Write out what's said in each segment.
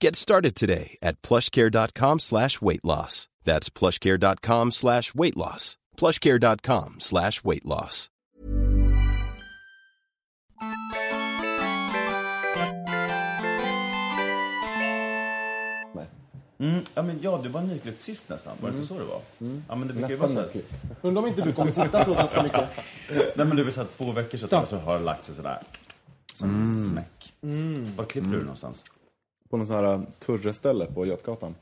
Get started today at plushcare.com slash weight loss. That's plushcare.com slash weight loss. plushcare.com slash weight loss. Mm, ja, men ja, du var nyklippt sist nästan. Var det inte så det var? Ja, men det brukar ju vara så. Undrar om inte du kommer sitta så ganska mycket. Nej, men det vill säga två veckor så, så har det lagt sig sådär. Som en smäck. Var klipper du någonstans? På någon sån här turreställe på Götgatan.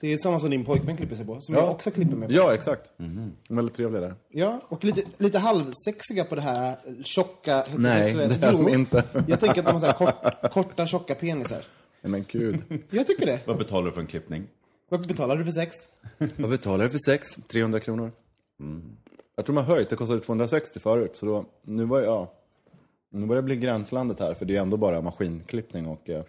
Det är samma som din pojkvän klipper sig på, som jag också klipper mig på. Ja, exakt. Väldigt trevlig där. Ja, och lite, lite halvsexiga på det här tjocka Nej, det är de inte. Jag tänker att de har så här kort, korta, tjocka penisar. Nej, men gud. Jag tycker det. Vad betalar du för en klippning? Vad betalar du för sex? Vad betalar du för sex? 300 kronor. Jag tror man har höjt, det kostade 260 förut. Så då, nu var ja, nu börjar det bli gränslandet här, för det är ändå bara maskinklippning och eh,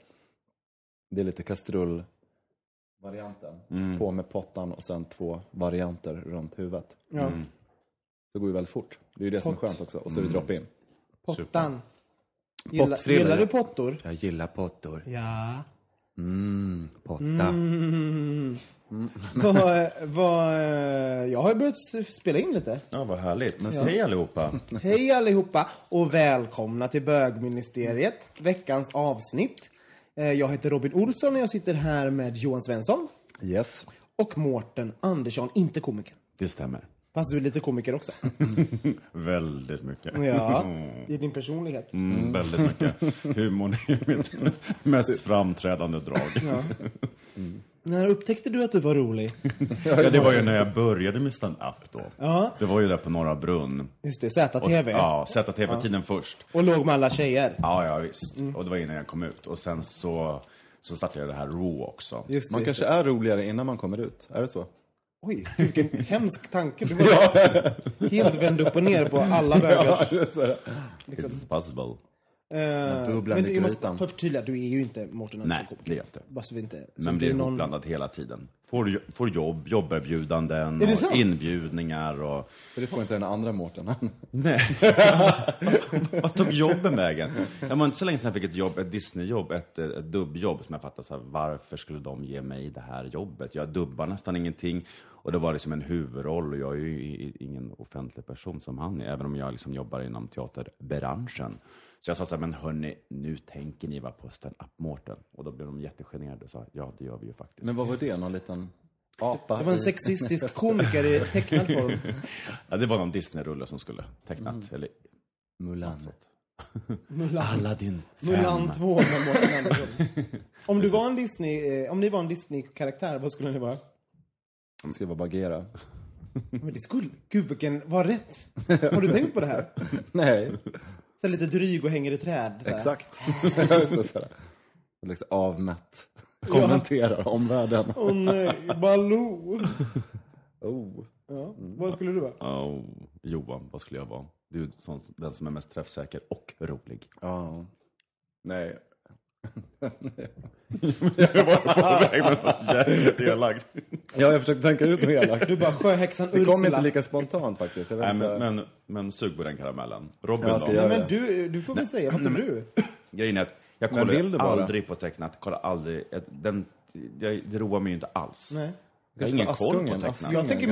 det är lite kastrullvarianten. På med pottan och sen två varianter runt huvudet. Ja. Det går ju väldigt fort. Det är ju det som är Pott. skönt också. Och så är det drop-in. Pottan. Gillar, Pottfrilla, gillar du ja. pottor? Jag gillar pottor. Ja. Mm, potta. Mm. vad, vad, eh, jag har ju börjat spela in lite. Ja, vad härligt. Men hej allihopa. Hej allihopa och välkomna till Bögministeriet, veckans avsnitt. Eh, Jag heter Robin Olsson och jag sitter här med Johan Svensson Yes. och Mårten Andersson, inte komiker. Det stämmer. Fast du är lite komiker också. Väldigt mycket. Ja, i din personlighet. Mm, väldigt mycket. Humorn är mitt mest framträdande drag. När upptäckte du att du var rolig? Ja, det var ju när jag började med stand-up då. Ja. Det var ju där på Norra Brunn. Just det, Och, ZTV. ja, ZTV-tiden först. Och låg med alla tjejer. Ja, ja visst. Och det var innan jag kom ut. Och sen så, så startade jag det här Raw också. Just det, Man just kanske är roligare innan man kommer ut. Är det så? Oj, vilken hemsk tanke. Du var helt vänd upp och ner på alla bögars... Liksom. It's possible. Eh, bubblan men jag för förtydliga, du är ju inte Mårten Andersson Nej, komiker. det är jag inte. Bara så vi inte... så Men blir någon- hela tiden. Får, får jobb, jobberbjudanden och sant? inbjudningar och... För det får inte den andra Mårten. Nej. Vad tog jobben vägen? Det var inte så länge sedan jag fick ett jobb, ett Disney-jobb, ett, ett dubbjobb som jag fattade så här, varför skulle de ge mig det här jobbet? Jag dubbar nästan ingenting och det var liksom en huvudroll och jag är ju ingen offentlig person som han är, även om jag liksom jobbar inom teaterbranschen. Så jag sa så här, men hörni, nu tänker ni vara på stand-up Mårten. Och då blev de jättegenerade och sa, ja det gör vi ju faktiskt. Men vad var det? Någon liten apa? Det var en sexistisk komiker i tecknad form. Ja, det var någon Disney-rulle som skulle tecknat, Mm. eller Mulan. Mulan. Aladdin 5. Mulan 2 med Mårten Andersson. Om du var en Disney, eh, om ni var en Disney-karaktär, vad skulle ni vara? Jag bara bagera? Men det skulle, gud vilken, vad rätt. Har du tänkt på det här? Nej, Så lite dryg och hänger i träd. Så här. exakt. Liksom avmätt. Kommenterar omvärlden. Åh nej, Baloo. Oh. Ja. Vad skulle du vara? Oh, Johan, vad skulle jag vara? Du är den som är mest träffsäker och rolig. Ja. Nej. Jag var på väg med något jävligt elakt. Ja, jag försökte tänka ut något elakt. Du bara sjöhäxan Det kom inte Ursula. lika spontant faktiskt. Jag vet Nej, men, men, men sug på den karamellen. Robin ska då? Nej, men du, du får väl säga, vad tror du? Grejen är att jag kollar vill du bara? aldrig på tecknat. Kollar aldrig. Den, jag, det roar mig ju inte alls. Nej. Jag har ingen koll på tecknat. Jag tänker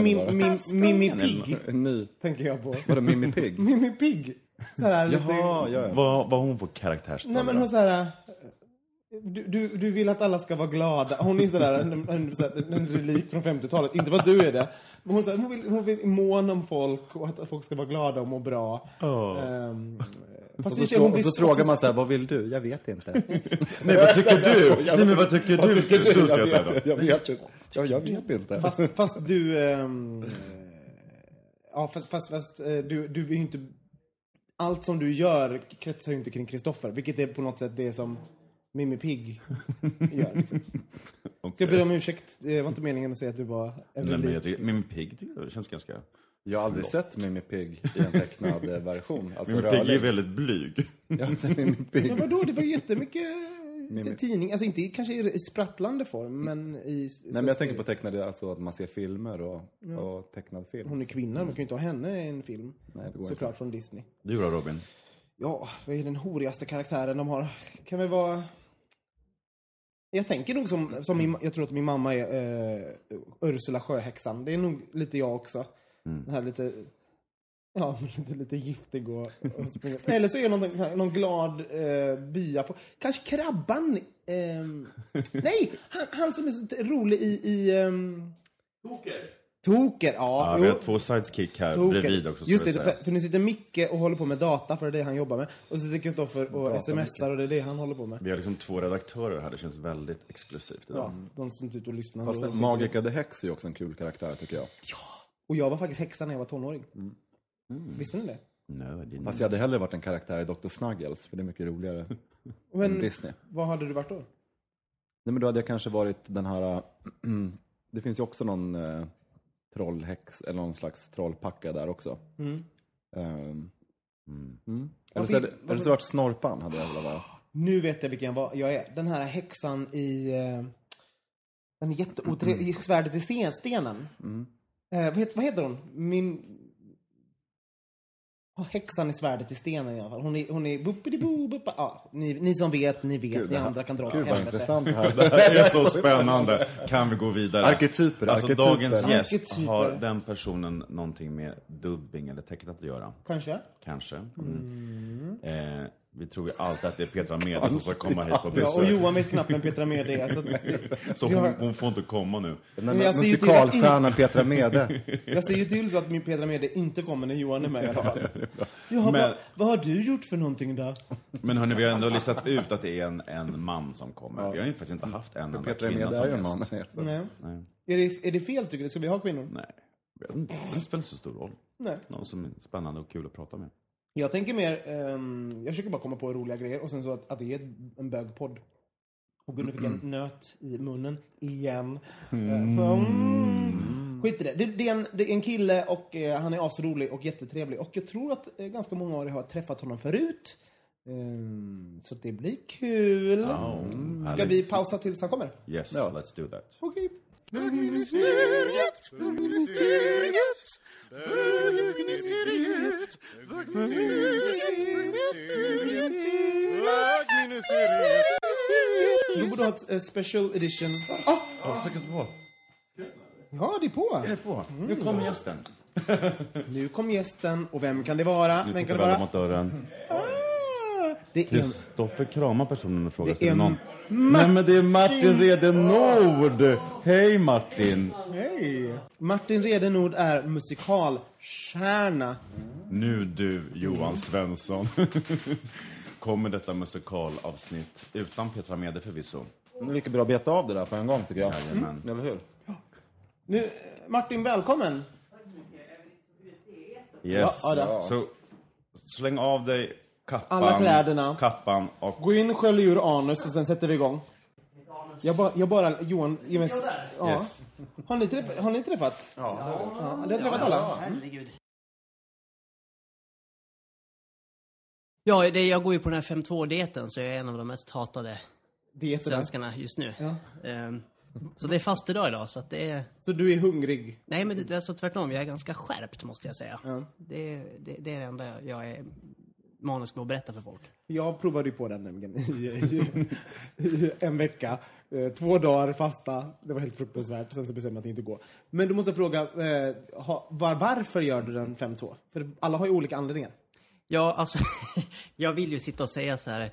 Mimmi Pigg, ny. tänker jag på. Vadå, Mimmi Pigg? Mimmi Pigg. Så här lite... Jaha, ja, ja. Vad, vad har hon för karaktärsdrag? Nej men hon så här... du, du, du vill att alla ska vara glada. Hon är sådär, en, en, sådär, en relik från 50-talet. Inte att du är det. Men hon, sådär, hon, vill, hon vill måna om folk och att folk ska vara glada och må bra. Ehm, fast Och så, i och så så- frågar man så här, vad vill du? Jag vet inte. Nej, vad tycker du? Nej, men vad tycker du? Du ska jag säga då. Jag vet inte. Ja, jag vet inte. Fast, fast du... eh, ja, fast, fast, fast eh, du, du är inte... Allt som du gör kretsar ju inte kring Kristoffer, vilket är på något sätt det som Mimmi Pigg gör. Liksom. Ska jag be om ursäkt? Det var inte meningen att säga att du var en Nej, men jag tycker, min pigg känns ganska... Jag har aldrig sett Mimmi Pigg i en tecknad eh, version. Alltså Min pigg är väldigt blyg. Jag har inte sett Mimmi Pigg. Men vadå, det var ju jättemycket Mimmi. tidning, alltså inte i, kanske i sprattlande form, men i... Nej, men jag tänker på tecknade, alltså att man ser filmer och, och tecknad film. Hon är kvinna, man kan ju inte ha henne i en film. Nej, det går Såklart från Disney. Du då Robin? Ja, vad är den horigaste karaktären de har? Kan väl vara... Jag tänker nog som, som min, jag tror att min mamma är eh, Ursula Sjöhäxan. Det är nog lite jag också. Den här lite, ja, lite, lite giftig och, och. Eller så är jag någon, någon glad eh, bya. Kanske Krabban. ehm, nej, han, han som är så rolig i... i ehm, Toker, ja. Ja, vi har två sidekick här Toker. bredvid också. Just det, för, för nu sitter Micke och håller på med data, för det är det han jobbar med. Och så sitter Kristoffer och smsar och det är det han håller på med. Vi har liksom två redaktörer här, det känns väldigt exklusivt. Ja, de som sitter och lyssnar. Fast och, Magica the Hex är ju också en kul karaktär tycker jag. och jag var faktiskt häxa när jag var tonåring. Mm. Visste ni det? No, det Fast jag hade hellre varit en karaktär i Dr. Snuggles, för det är mycket roligare än Men Disney. vad hade du varit då? Nej men då hade jag kanske varit den här, det finns ju också någon eh, trollhäx, eller någon slags trollpacka där också. Mm. Ehm, Mm. mm. Eller, så varför- eller så varit Snorpan hade jag velat vara. Nu vet jag vilken jag, är. Den här häxan i... eh, Den är jätteotrevlig, i svärdet i sten- stenen. Eh, vad, heter, vad heter hon? Min... Ja, häxan i svärdet i stenen i alla fall. Hon är, hon är buppidi-bo, buppa. Ja, ni, ni som vet, ni vet. Gud, ni här- andra kan dra åt Gud vad helvete. intressant det här. Det här är så spännande. Kan vi gå vidare? Arketyper, Alltså arketyper. dagens gäst, Arketyper. har den personen någonting med dubbing eller tecknat att göra? Kanske? Kanske. Mm. Eh, vi tror ju alltid att det är Petra Mede som ska komma hit på Ja, och. Johan vet knappt vem Petra Mede är. Så, Så hon, hon får inte komma nu. Men där jag ser ju till att musikalstjärnan Petra Mede. jag ser ju till så att min Petra Mede inte kommer när Johan är med i alla fall. Ja, Men- vad, vad har du gjort för någonting då? Men hörni, vi har ändå listat ut att det är en, en man som kommer. Vi har ju faktiskt inte haft en enda Petra kvinna Mede som är en man. Nej. Nej. Är det, är det fel tycker du? Ska vi ha kvinnor? Nej. Det spelar inte så stor roll. Nej. Någon som är spännande och kul att prata med. Jag tänker mer, ehm, jag försöker bara komma på roliga grejer och sen så att, att det är en bögpodd. Och Gunnar fick en nöt i munnen igen. Mm. Mm. Skit i det. Det, det, är en, det är en kille och eh, han är asrolig och jättetrevlig. Och jag tror att eh, ganska många av er har träffat honom förut. Ehm, så det blir kul. Ja, Ska vi pausa tills han kommer? Yes, let's do that. Okej. Bögministeriet, bögministeriet, bögministeriet, bögministeriet, bögministeriet. Du borde ha ett eh, special edition. Ah, Ja, säkert på. ja, det är på. Är på. Nu kommer gästen. Nu kom gästen och vem kan det vara? Nu Vem kan tittar det vara? mot dörren. Ah, Kristoffer kramar personen och frågar Det sig är någon. Nej men det är Martin Rede Nord! Hej Martin! Hej! Martin Redenord är musikalstjärna. Nu du Johan Svensson. Kommer detta musikalavsnitt utan Petra Mede förvisso. Det är lika bra att beta av det där på en gång tycker jag. Jajamän. Eller hur? Nu, Martin, välkommen! Yes. Ja, ja, Så släng av dig kappan, Alla kläderna. kappan och... Gå in, skölj ur anus och sen sätter vi igång. Jag, ba, jag bara, Johan, mig, ja. Yes. har, ni träff, har ni träffats? Ja. ja ni har träffat alla? Herregud. Ja, det, jag går ju på den här 5.2-dieten så jag är en av de mest hatade jättebra. svenskarna just nu. Ja. Ehm, så det är fastedag idag, så att det är... Så du är hungrig? Nej, men det, det är alltså tvärtom. Jag är ganska skärpt, måste jag säga. Ja. Det, det, det är det enda jag är manisk med att berätta för folk. Jag provade ju på den nämligen i, i, i en vecka. Eh, två dagar fasta. Det var helt fruktansvärt. Sen så bestämde jag att inte gå. Men du måste fråga, eh, ha, var, varför gör du den 5-2? För alla har ju olika anledningar. Ja, alltså, jag vill ju sitta och säga så här. eh,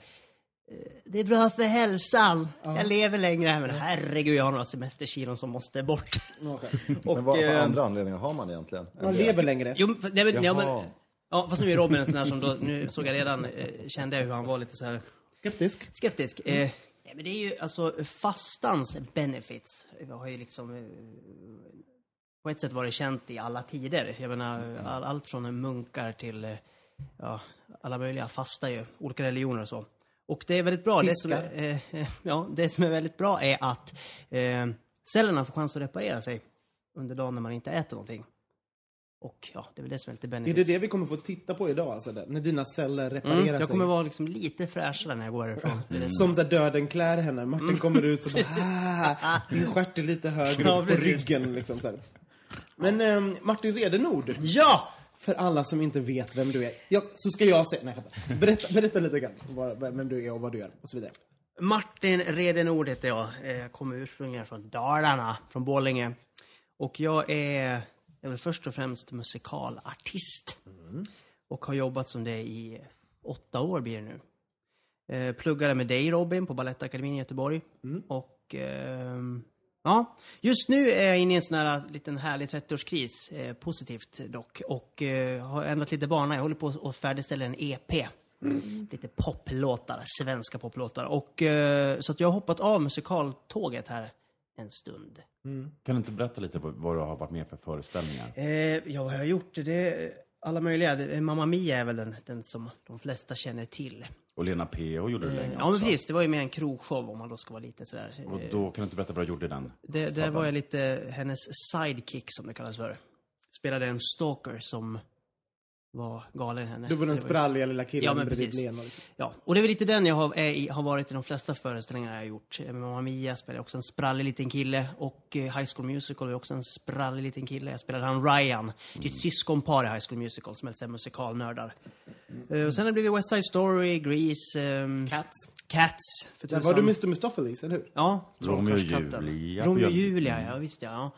det är bra för hälsan. Jag lever längre. Men herregud, jag har några semesterkilon som måste bort. Okej. Och, Men vad för eh, andra anledningar har man egentligen? Man lever längre. Jo, nej, ja, men, ja, fast nu är Robin en sån här som då, nu såg jag redan, eh, kände jag hur han var lite så här Skeptisk. skeptisk. Eh, nej, men det är ju alltså fastans benefits. Jag har ju liksom eh, på ett sätt varit känt i alla tider. Jag menar, all, allt från munkar till eh, ja, alla möjliga fasta ju, olika religioner och så. Och det är väldigt bra. Det som, är, eh, eh, ja, det som är väldigt bra är att eh, cellerna får chans att reparera sig under dagen när man inte äter någonting. Och ja, det är väl det som är lite Är benefits. det det vi kommer få titta på idag? Alltså, där, när dina celler reparerar Mm, jag sig? kommer vara liksom lite fräschare när jag går härifrån. Är det som- så döden klär henne. Martin Mm. kommer ut och bara ah, stjärt är lite högre Ja, upp på ryggen. Liksom, så. Men ehm, Martin Redenord, Ja! för alla som inte vet vem du är. Ja, så ska jag säga, nej jag fattar. Berätta, berätta lite grann vem du är och vad du gör och så vidare. Martin Redenord heter jag. Eh, Jag kommer ursprungligen från Dalarna, från Borlänge. Och jag är, jag är väl först och främst musikalartist. Och har jobbat som det i åtta år blir det nu. Eh, pluggade med dig Robin på Balettakademin i Göteborg. Och eh, ja, just nu är jag inne i en sån här liten härlig 30-årskris. Eh, positivt dock. Och eh, har ändrat lite bana. Jag håller på att färdigställa en EP. Lite poplåtar, svenska poplåtar. Och eh, så att jag har hoppat av musikaltåget här en stund. Kan du inte berätta lite vad, vad du har varit med för föreställningar? Eh, ja, vad jag har gjort? Det alla möjliga. Det- Mamma Mia är väl den, den som de flesta känner till. Och Lena P.O. gjorde länge Eh, ja, men precis. Det var ju mer en krogshow om man då ska vara lite sådär. Och Eh, då kan du inte berätta vad du gjorde i den? det, där var jag lite hennes sidekick som det kallas för. Spelade en stalker som var galen henne. Du var den spralliga lilla killen Ja, men bredvid precis. Lena. Ja, och det är väl lite den jag har, är i, har varit i de flesta föreställningar jag har gjort. Med Mamma Mia spelade jag också en sprallig liten kille och eh, High School Musical är också en sprallig liten kille. Jag spelade han Ryan. Det är ett syskonpar i High School Musical som är musikalnördar. Eh, och sen har det blivit West Side Story, Grease, ehm, Cats. Cats. För Där var du Mr. Mustopheles, eller hur? Ja, Romeo och. Julia. Romeo och Jag- Julia, ja visst ja.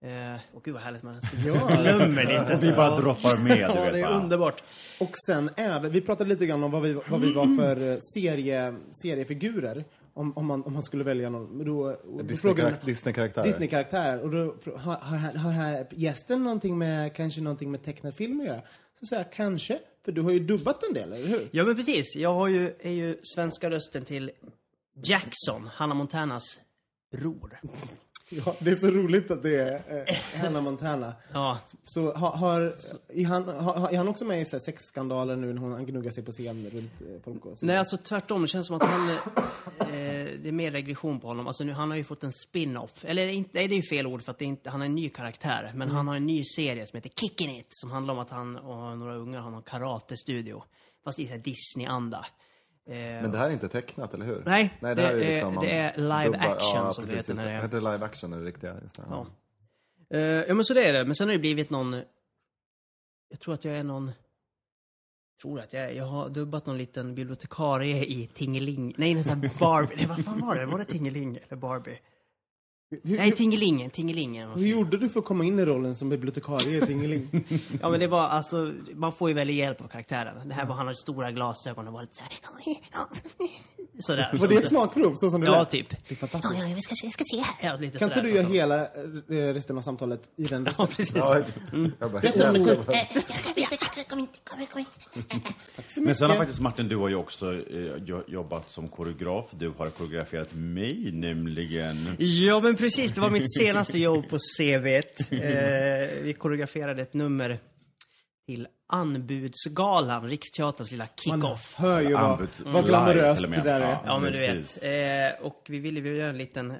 Ja. Eh, och gud vad härligt man Ja. glömmer lite. Och vi bara droppar med, du Ja, vet det är bara. underbart. Och sen även, vi pratade lite grann om vad vi, vad vi var för eh, serie, seriefigurer. Om, om, man, om man skulle välja någon. Då, och då frågade Disney-karak- Disney-karaktärer. Disney-karaktärer. Och då har, har, har här gästen någonting med, kanske någonting med tecknad film att göra? Så säger jag kanske, för du har ju dubbat en del, eller hur? Ja men precis, jag har ju, är ju svenska rösten till Jackson, Hannah Montanas bror. Ja, det är så roligt att det är eh, Hannah Montana. Ja, Så har, har, är, han, har, är han också med i så här sexskandaler nu när hon han gnuggar sig på scen runt eh, så? nej alltså tvärtom, det känns som att han, eh, det är mer regression på honom. Alltså nu, han har ju fått en spin-off, eller inte, nej det är ju fel ord för att det är inte, han är en ny karaktär. Men han har en ny serie som heter Kickin' It, som handlar om att han och några ungar har någon karatestudio. Fast i så här Disney-anda. Eh, Men det här är inte tecknat, eller hur? Nej, Nej det det, här är, liksom det är live action ja, som det precis, heter just när det Heter det live action, är det riktiga? Just det. Ja. Eh, ja men så det är det. Men sen har det blivit någon... Jag tror att jag är någon... tror att jag är, jag har dubbat någon liten bibliotekarie i Tingeling. Nej, en sån här Barbie. Nej, vad fan var det? Var det Tingeling eller Barbie? Hur, Nej, Tingelingen. Tingelingen. hur gjorde du för att komma in i rollen som bibliotekarie i Tingeling? Ja men det var alltså, man får ju väldigt hjälp av karaktären. Det här var, han hade stora glasögon och var lite såhär... Sådär. Var det ett smakprov, så som det Ja, lät? typ. Det är fantastiskt. Ja, jag ska jag ska se här. Ja, lite Kan inte du göra hela eh, resten av samtalet i den rösten? Ja, precis. Ja, jag bara, Berätta om det jävlar. kort. Kom inte, kom inte, kom så Men sen har faktiskt Martin, du har ju också eh, jo- jobbat som koreograf. Du har koreograferat mig nämligen. Ja, men precis. Det var mitt senaste jobb på CV. Eh, vi koreograferade ett nummer till Anbudsgalan, Riksteaterns lilla Man kick-off. hör ju vad, Anbud vad glamoröst det där är. Ja. Men du vet. Eh, och vi ville ju göra en liten...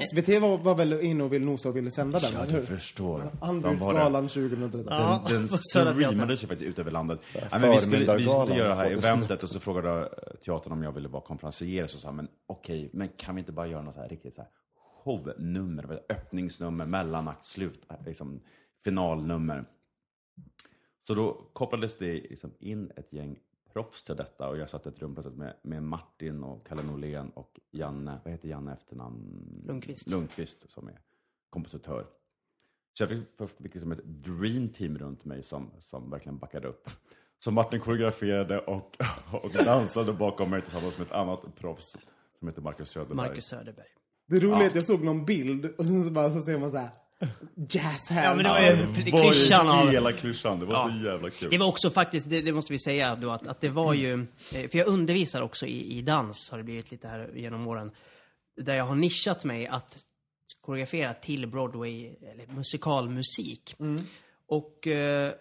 SVT var, var väl inne och ville nosa och ville sända den, Ja, du hur? förstår. Anbudsgalan 2013. Ja, Den Södra Teatern. streamades ju faktiskt ut över landet. Ja, men vi, skulle, vi skulle göra det här 2000. eventet och så frågade teatern om jag ville vara konferencier. Så sa jag, men okej, men kan vi inte bara göra något så här riktigt så här shownummer, öppningsnummer, mellanakt, slut, eh, liksom finalnummer. Så då kopplades det liksom in ett gäng proffs till detta och jag satt i ett rum plötsligt med, med Martin och Kalle Norlén och Janne, vad heter Janne efternamn? Lundqvist. Lundqvist som är kompositör. Så jag fick, först fick liksom ett dream team runt mig som, som verkligen backade upp. som Martin koreograferade och, och dansade bakom mig tillsammans med ett annat proffs som heter Marcus Söderberg. Marcus Söderberg. Det roliga är att jag såg någon bild och sen så bara så ser man så här jazz hands. Ja, men det var ju det var ju klyschan av... Hela klyschan, det var Ja. så jävla kul. Det var också faktiskt, det, det måste vi säga då, att, att det var ju, eh, för jag undervisar också i, i dans, har det blivit lite här genom åren, där jag har nischat mig att koreografera till Broadway, eller musikalmusik. Och, eh,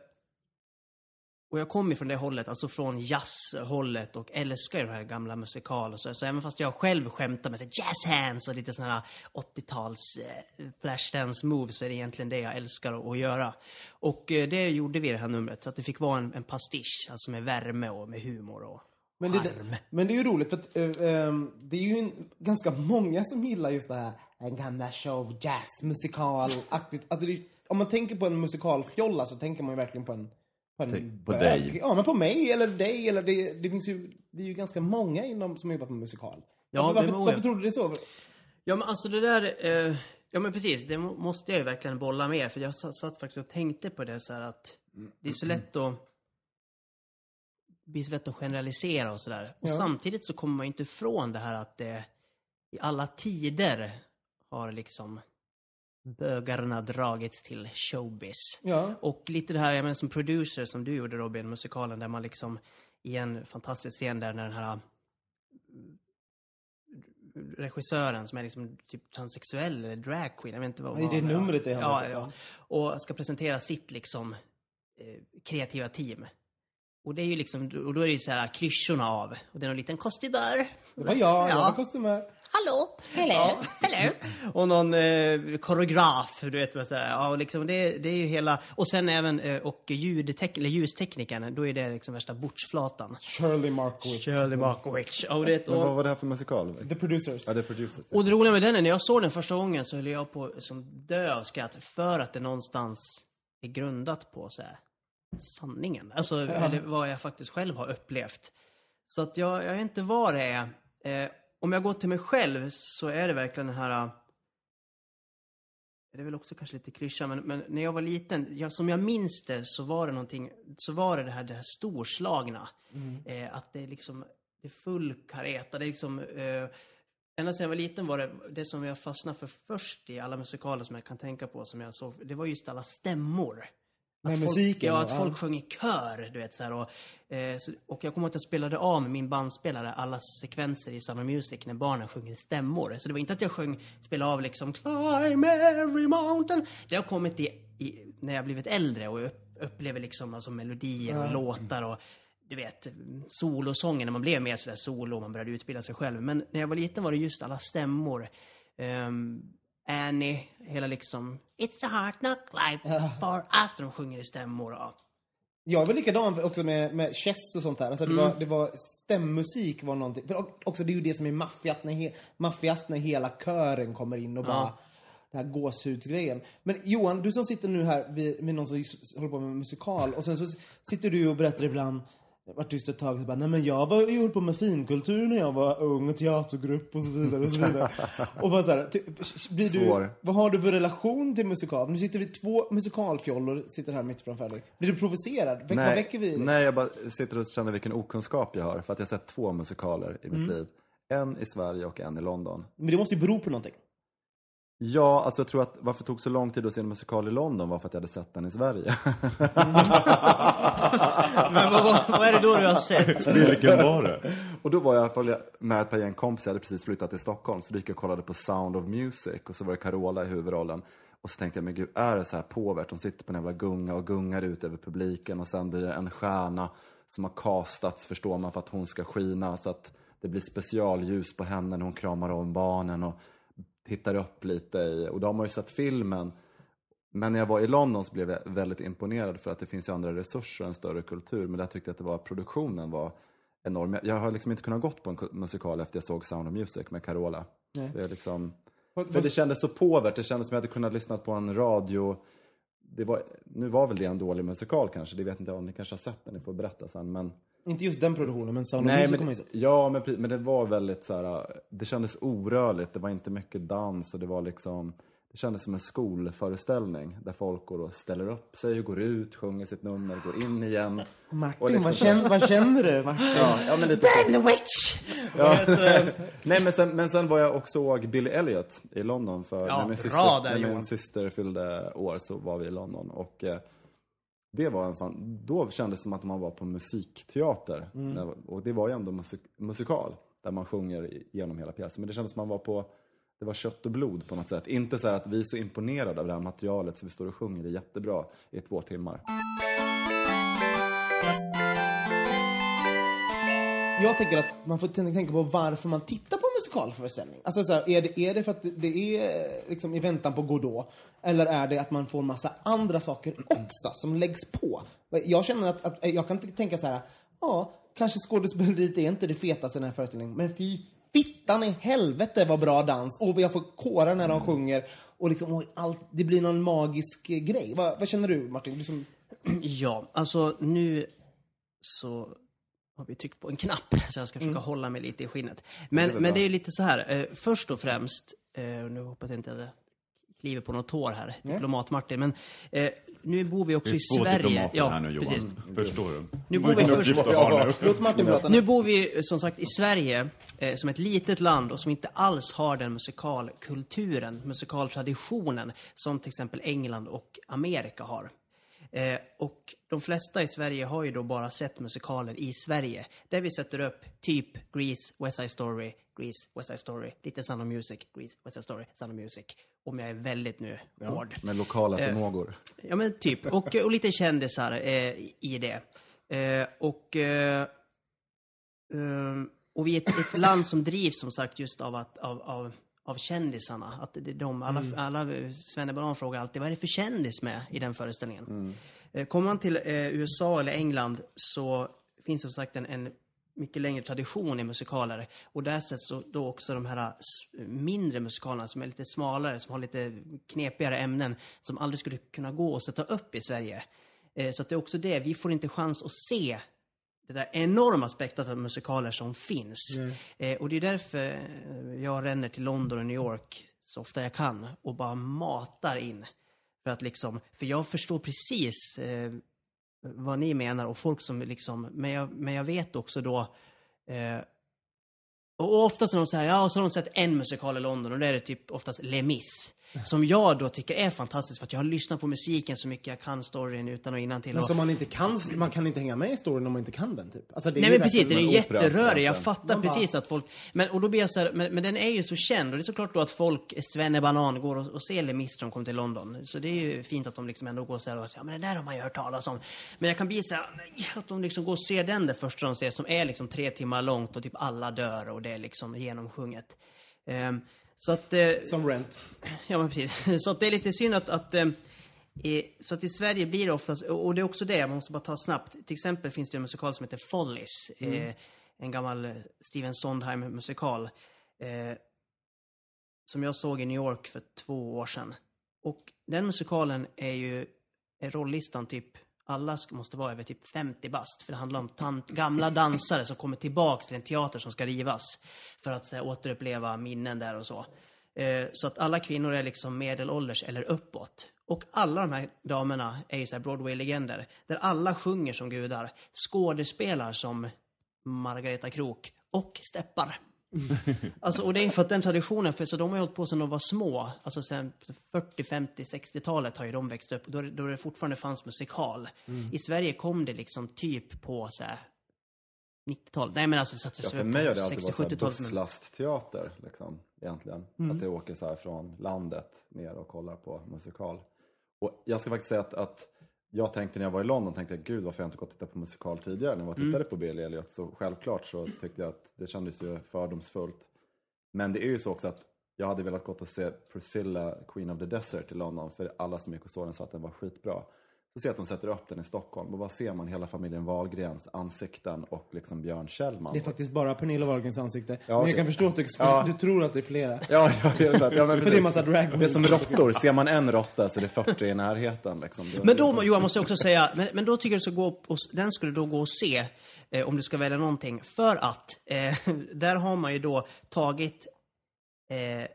och jag kommer från det hållet, alltså från jazzhållet och älskar ju de här gamla musikaler. Så, så även fast jag själv skämtar med så jazz hands och lite sådana här 80-tals eh, flashdance moves så är det egentligen det jag älskar att, göra. Och eh, det gjorde vi i det här numret, att det fick vara en, en pastisch, alltså med värme och med humor och Men det, charm. men det är ju roligt för att eh, ehm, det är ju en, ganska många som gillar just det här en gamla show, jazz, musikal-aktigt. Alltså det, om man tänker på en musikalfjolla så tänker man ju verkligen på en på, en Tänk på bög. dig. Ja, men på mig eller dig. Eller det, det finns ju, det är ju ganska många inom som jobbar på musikal. Ja, varför, varför, varför tror du det är så? Ja men alltså det där, eh, ja men precis, det må, måste jag ju verkligen bolla med. För jag satt, satt faktiskt och tänkte på det så här att det är så lätt att det blir så lätt att generalisera och sådär. Och Ja. samtidigt så kommer man ju inte ifrån det här att det i alla tider har liksom bögarna dragits till showbiz. Ja. Och lite det här, jag menar som producer som du gjorde Robin, musikalen där man liksom i en fantastisk scen där när den här regissören som är liksom typ transsexuell eller dragqueen, jag vet inte vad i det vad- numret är han ja, det, ja. Och ska presentera sitt liksom eh, kreativa team. Och det är ju liksom, och då är det ju så här klyschorna av. Och det är någon liten kostymör. Det var jag, jag Ja. var kostymör. Hallå! Hello! Hello! och någon eh, koreograf, du vet vad säger. Ja, och liksom det, det är ju hela... Och sen även, eh, och ljudtek, eller ljusteknikern, då är det liksom värsta bordsflatan. Shirley Markowitz. Shirley Markowitz. Och, det, Men vad och, var det här för musikal? The producers. Ja, är Producers. och det roliga med den är, när jag såg den första gången så höll jag på som dö av skratt. För att det någonstans är grundat på så här, sanningen. Alltså, eller vad jag faktiskt själv har upplevt. Så att jag, jag vet inte vad det är. Eh, om jag går till mig själv så är det verkligen den här... Det är väl också kanske lite klyscha, men, men när jag var liten, jag, som jag minns det så var det någonting, så var det det här, det här storslagna. Eh, att det är liksom, det är full kareta, det är liksom... Eh, ända sedan jag var liten var det, det som jag fastnade för först i alla musikaler som jag kan tänka på, som jag såg, det var just alla stämmor. Med folk, musiken Ja, att ja. folk sjöng i kör, du vet så här, och, eh, så, och jag kommer ihåg att jag spelade av med min bandspelare alla sekvenser i of Music när barnen sjunger stämmor. Så det var inte att jag sjöng, spelade av liksom Climb every mountain. Det har kommit i, i, när jag blivit äldre och upp, upplever liksom alltså melodier och låtar och du vet, solosånger när man blev mer sådär solo och man började utbilda sig själv. Men när jag var liten var det just alla stämmor. Ehm, Annie, hela liksom It's a hard knock life for us. De sjunger i stämmor. Ja. Jag var likadan också med, med chess och sånt där. Alltså det, Mm. var, det var stämmusik var någonting. För och- också det är ju det som är maffiat när, he, maffiast när hela kören kommer in och bara... Den här gåshudsgrejen. Men Johan, du som sitter nu här vid, med någon som håller på med musikal och sen så sitter du och berättar ibland vart tyst ett tag och så bara, nej men jag var ju höll på med finkultur när jag var ung och teatergrupp och så vidare och så vidare. och bara så här, blir du, Svår. vad har du för relation till musikal? Nu sitter vi två musikalfjollor sitter här mitt framför dig. Blir du provocerad? Väck, vad väcker vi dig? nej, jag bara sitter och känner vilken okunskap jag har. För att jag har sett två musikaler i mitt Mm. liv. En i Sverige och en i London. Men det måste ju bero på någonting. Ja, alltså jag tror att varför det tog så lång tid att se en musikal i London var för att jag hade sett den i Sverige. Men vad, vad, är det då du har sett? Vilken var det? och då var jag med ett par gäng kompisar, jag hade precis flyttat till Stockholm. Så gick jag och kollade på Sound of Music och så var det Carola i huvudrollen. Och så tänkte jag, men gud, är det så här påvert? De sitter på en jävla gunga och gungar ut över publiken och sen blir det en stjärna som har castats, förstår man, för att hon ska skina. Så att det blir specialljus på henne när hon kramar om barnen och tittar upp lite i, och då har man ju sett filmen. Men när jag var i London så blev jag väldigt imponerad för att det finns ju andra resurser och en större kultur. Men där tyckte jag att det var, produktionen var enorm. Jag- Jag har liksom inte kunnat gått på en musikal efter jag såg Sound of Music med Carola. Det är liksom, för det kändes så påvert, det kändes som jag hade kunnat lyssna på en radio. Det var, nu var väl det en dålig musikal kanske, det vet inte jag om ni kanske har sett den, ni får berätta sen. Men, Inte just den produktionen, men Sound of Nej, Music men, ja, men, men det var väldigt så här, det kändes orörligt, det var inte mycket dans och det var liksom, det kändes som en skolföreställning där folk går och ställer upp sig och går ut, sjunger sitt nummer, går in igen. Martin, Och liksom vad, känner, vad känner du Martin? Ja, ja men lite så. The Witch! Ja. Nej, men sen, men sen var jag och såg Billy Elliot i London. För Ja, när, min syster, där, när min syster fyllde år så var vi i London. Och eh, det var en fan, då kändes det som att man var på musikteater. Mm. Och det var ju ändå musik, musikal, där man sjunger genom hela pjäsen. Men det kändes som att man var på, det var kött och blod på något sätt. Inte så att vi är så imponerade av det här materialet så vi står och sjunger det jättebra i två timmar. Jag tänker att man får tänka på varför man tittar på musikalföreställning. Alltså så här, är, det, är det för att det är liksom i väntan på Godot? Eller är det att man får massa andra saker också som läggs på? Jag känner att, att jag kan tänka så här, ja, kanske skådespeleriet är inte det fetaste i den här föreställningen, men fy fittan i helvete vad bra dans! Och jag får kårar när de sjunger. Och liksom, och allt, det blir någon magisk grej. Vad, vad känner du Martin? Du som, Ja, alltså nu så har vi tryckt på en knapp, så jag ska försöka hålla mig lite i skinnet. Men, väl men det är ju lite så här, eh, först och främst, eh, och nu hoppas jag inte att jag kliver på något tår här, diplomat-Martin, men eh, nu bor vi också Det i är två Sverige. diplomater här nu. Johan. Förstår du? Nu bor vi först- har nu. bor vi som sagt i Sverige, eh, som ett litet land och som inte alls har den musikalkulturen, musikaltraditionen som till exempel England och Amerika har. Eh, och de flesta i Sverige har ju då bara sett musikaler i Sverige. Där vi sätter upp typ Grease, West Side Story, Grease, West Side Story, lite Sound of Music, Grease, West Side Story, Sound of Music. Om jag är väldigt nu hård. Med lokala Eh, förmågor. Ja men typ. Och, och lite kändisar eh, i det. Eh, och, eh, och vi är ett, ett land som drivs som sagt just av, att, av, av, av kändisarna. Att det de, alla, alla Svennebanan frågar alltid vad är det för kändis med i den föreställningen? Eh, kommer man till eh, USA eller England så finns som sagt en, en mycket längre tradition i musikaler. Och där sätts då också de här mindre musikalerna som är lite smalare, som har lite knepigare ämnen, som aldrig skulle kunna gå att sätta upp i Sverige. Eh, så att det är också det, vi får inte chans att se det där enorma spektrat av musikaler som finns. Eh, och det är därför eh, jag ränner till London och New York så ofta jag kan och bara matar in. För att liksom, för jag förstår precis eh, vad ni menar och folk som liksom, men jag, men jag vet också då eh, och och oftast när de säger, ja, så har de sett en musikal i London och det är det typ oftast Les Mis. Som jag då tycker är fantastiskt för att jag har lyssnat på musiken så mycket jag kan storyn utan och innantill. Men Och- som man inte kan, man kan inte hänga med i storyn om man inte kan den typ. Alltså, det Nej men precis, den är jätterörig. Jag fattar bara- precis att folk... Men, och då blir jag så här, men, men den är ju så känd och det är såklart då att folk, Banan går och, och ser Les Mis de kommer till London. Så det är ju fint att de liksom ändå går och säger ja men det där har man ju hört talas om. Men jag kan bli så här, att de liksom går och ser den det första de ser som är liksom tre timmar långt och typ alla dör och det är liksom genomsjunget. Ehm, så att... eh, Som Rent. Ja, men precis. Så att det är lite synd att, att eh, eh, så att i Sverige blir det oftast, och det är också det, man måste bara ta snabbt. Till exempel finns det en musikal som heter Follies. Eh, en gammal eh, Steven Sondheim-musikal. Eh, som jag såg i New York för två år sedan. Och den musikalen är ju, är rollistan typ, alla måste vara över typ 50 bast. För det handlar om tant, gamla dansare som kommer tillbaks till en teater som ska rivas. För att så här, återuppleva minnen där och så. Eh, så att alla kvinnor är liksom medelålders eller uppåt. Och alla de här damerna är ju så Broadway-legender. Där alla sjunger som gudar. Skådespelar som Margareta Krook. Och steppar. Alltså, och det är för att den traditionen, för så de har ju hållit på sedan de var små. Alltså sen 40, 50, 60-talet har ju de växt upp. Då, det- då det fortfarande fanns musikal. I Sverige kom det liksom typ på så här 90-talet. Nej men alltså det sattes Ja, för mig har det alltid varit så här 60-70-talet. men- busslastteater, liksom, egentligen. Att jag åker så här från landet ner och kollar på musikal. Och jag ska faktiskt säga att, att jag tänkte när jag var i London, tänkte jag, gud varför har jag inte gått och tittat på musikal tidigare? När jag tittade på Billy Elliot så självklart så tyckte jag att det kändes ju fördomsfullt. Men det är ju så också att jag hade velat gått och se Priscilla, Queen of the Desert i London, för alla som gick och såg den sa att den var skitbra. Så ser jag att de sätter upp den i Stockholm och vad ser man? Hela familjen Wahlgrens ansikten och liksom Björn Kjellman. Det är faktiskt bara Pernilla Wahlgrens ansikte. Ja, men jag okej. kan förstå att du, Ja. du tror att det är flera. Ja, ja, det är, så att- ja men För det är massa drag Det är som råttor, ser man en råtta så är det 40 i närheten. Liksom. Det- Men då, Johan, måste jag också säga, men, men då tycker jag du ska gå och, den skulle då gå och se, eh, om du ska välja någonting. För att, eh, där har man ju då tagit eh,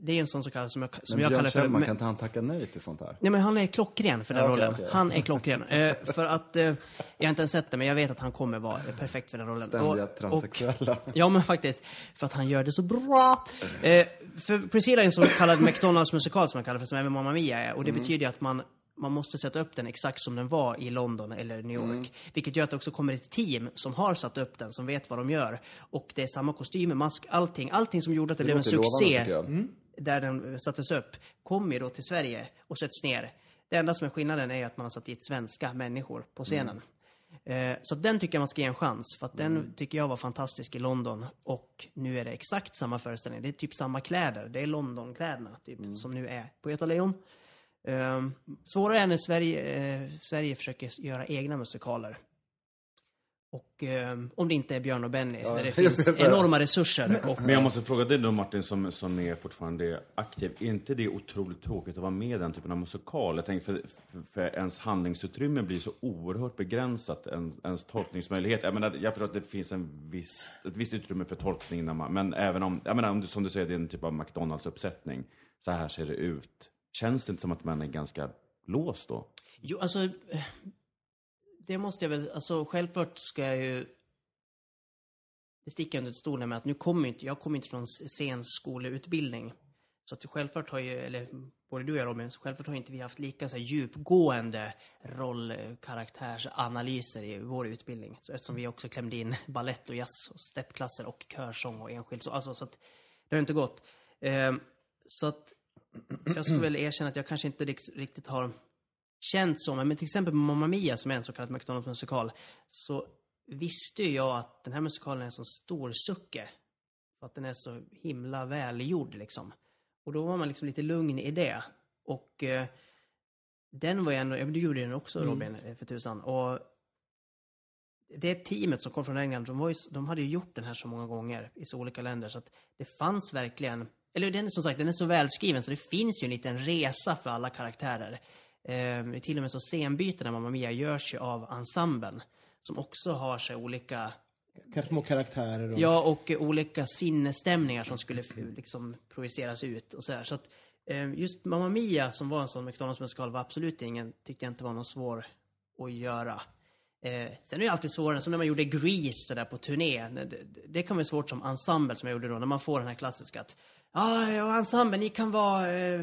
det är en sån så kallad som jag, som Men jag Björn kallar för... Kjellman, kan inte han tacka nej till sånt här? Nej men han är klockren för den Ja, okej, rollen. okej. Han är klockren. Eh, för att, eh, jag har inte ens sett det, men jag vet att han kommer vara perfekt för den rollen. Ständiga transsexuella. ja men faktiskt, för att han gör det så bra. Eh, för Priscilla är en så kallad McDonalds musikal som man kallar för, som även Mamma Mia är. Och det betyder ju att man man måste sätta upp den exakt som den var i London eller New York. Vilket gör att det också kommer ett team som har satt upp den, som vet vad de gör. Och det är samma kostymer, mask, allting. Allting som gjorde att det, blev en lovande, succé jag. Där den sattes upp, kommer ju då till Sverige och sätts ner. Det enda som är skillnaden är att man har satt dit svenska människor på scenen. Eh, så den tycker jag man ska ge en chans, för att den tycker jag var fantastisk i London. Och nu är det exakt samma föreställning. Det är typ samma kläder. Det är Londonkläderna, typ, som nu är på Göta Lejon. Eh, svårare är när Sverige, eh, Sverige försöker göra egna musikaler. Och eh, om det inte är Björn och Benny, där det finns det. enorma resurser. Och, Men jag måste fråga dig då Martin, som, som är fortfarande aktiv. Är inte det otroligt tråkigt att vara med i den typen av musikal? Jag tänker, för, för, för ens handlingsutrymme blir så oerhört begränsat, en, ens tolkningsmöjlighet. Jag menar, jag förstår att det finns en viss, ett visst utrymme för tolkning, när man, men även om, jag menar, om som du säger, det är en typ av McDonalds-uppsättning. Så här ser det ut. Känns det inte som att man är ganska låst då? Jo, alltså... Det måste jag väl... Alltså, självklart ska jag ju... Det sticker under ett stol med att nu kommer inte... Jag kommer inte från scenskoleutbildning. Så att självklart har ju, eller både du och jag Robin, självklart har inte vi haft lika så här, djupgående rollkaraktärsanalyser i vår utbildning. Så eftersom vi också klämde in ballett och jazz och steppklasser och körsång och enskild så, alltså, så att det har inte gått. Ehm, så att jag skulle väl erkänna att jag kanske inte rikt- riktigt har känt så, men till exempel Mamma Mia som är en så kallad McDonalds-musikal, så visste ju jag att den här musikalen är en så stor sucke. För att den är så himla välgjord liksom. Och då var man liksom lite lugn i det. Och eh, den var ju ändå, ja, men du gjorde den också Robin, eh, för tusan. Och det teamet som kom från England, de, var ju, de hade ju gjort den här så många gånger i så olika länder så att det fanns verkligen, eller den är som sagt, den är så välskriven så det finns ju en liten resa för alla karaktärer. Eh, till och med så scenbytena Mamma Mia görs ju av ensemblen som också har sig olika Kanske små karaktärer och... Ja, och olika sinnesstämningar som skulle liksom projiceras ut och sådär. Så att eh, just Mamma Mia som var en sån McDonalds-musikal var absolut ingen, tyckte jag inte var någon svår att göra. Eh, sen är det alltid svårare, som när man gjorde Grease där på turné. Det, det, det kan vara svårt som ensemble som jag gjorde då, när man får den här klassiska att Ja, ja, ensemble, ni kan vara, eh,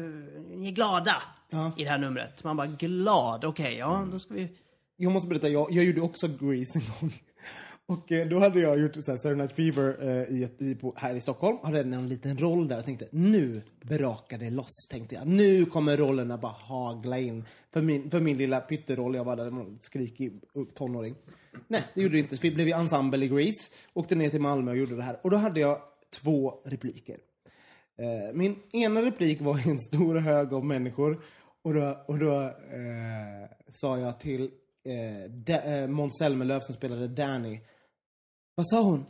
ni är glada Ja. i det här numret. Man bara, glad, okej, ja, då ska vi... Jag måste berätta, jag, jag gjorde också Grease en gång. Och eh, då hade jag gjort så här, Saturday Night Fever eh, i ett, i, på, här i Stockholm. Hade en liten roll där och tänkte nu brakar det loss. Tänkte jag. Nu kommer rollerna bara hagla in. För min, för min lilla pytteroll, jag var där en skrikig tonåring. Nej, det gjorde det inte. Så vi blev i ensemble i Grease. Åkte ner till Malmö och gjorde det här. Och då hade jag två repliker. Eh, min ena replik var i en stor hög av människor. Och då, och då eh, sa jag till eh, da, eh, Måns Zelmerlöw som spelade Danny. Vad sa hon?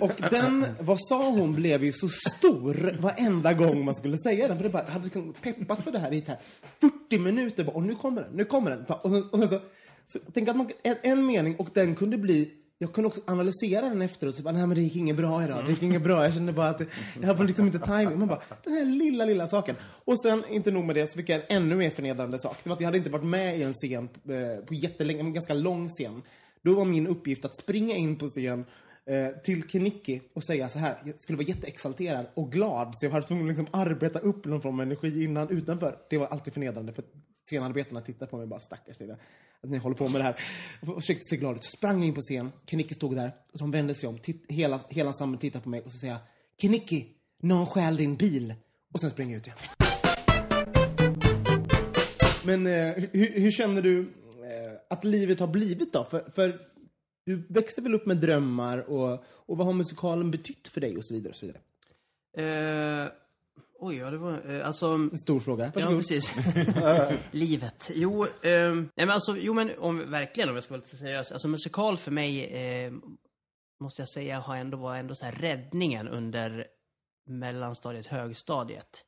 och den, vad sa hon, blev ju så stor varenda gång man skulle säga den. För det bara, jag hade liksom peppat för det här i här 40 minuter. Bara, och nu kommer den, nu kommer den. Och sen, och sen så, så tänk att man, en, en mening och den kunde bli jag kunde också analysera den efteråt. Så bara, nej men det gick inget bra idag. Det gick inget bra. Jag kände bara att det, jag hade liksom inte timing. Man bara, den här lilla, lilla saken. Och sen, inte nog med det, så fick jag en ännu mer förnedrande sak. Det var att jag hade inte varit med i en scen eh, på jättelänge, en ganska lång scen. Då var min uppgift att springa in på scen eh, till Kenicki och säga så här. Jag skulle vara jätteexalterad och glad. Så jag hade tvungen att liksom arbeta upp någon form av energi innan, utanför. Det var alltid förnedrande för scenarbetarna tittade på mig och bara stackars lilla att ni håller på med det här. Och försökte se glad ut. Sprang in på scen. Kenicki stod där. Och de vände sig om. Titt, hela, hela ensemblen tittade på mig och så säger jag Kenicki, någon stjäl din bil. Och sen springer jag ut igen. Men eh, hur, hur känner du eh, att livet har blivit då? För, för du växte väl upp med drömmar och, och vad har musikalen betytt för dig och så vidare. Och så vidare. Eh, oj, ja, det var... Eh, alltså... En stor fråga. Ja, Varsågod. precis. Livet. Jo, ehm, nej men alltså, jo men om, verkligen om jag ska vara lite seriös. Alltså musikal för mig, eh, måste jag säga, har ändå varit ändå så här räddningen under mellanstadiet, högstadiet.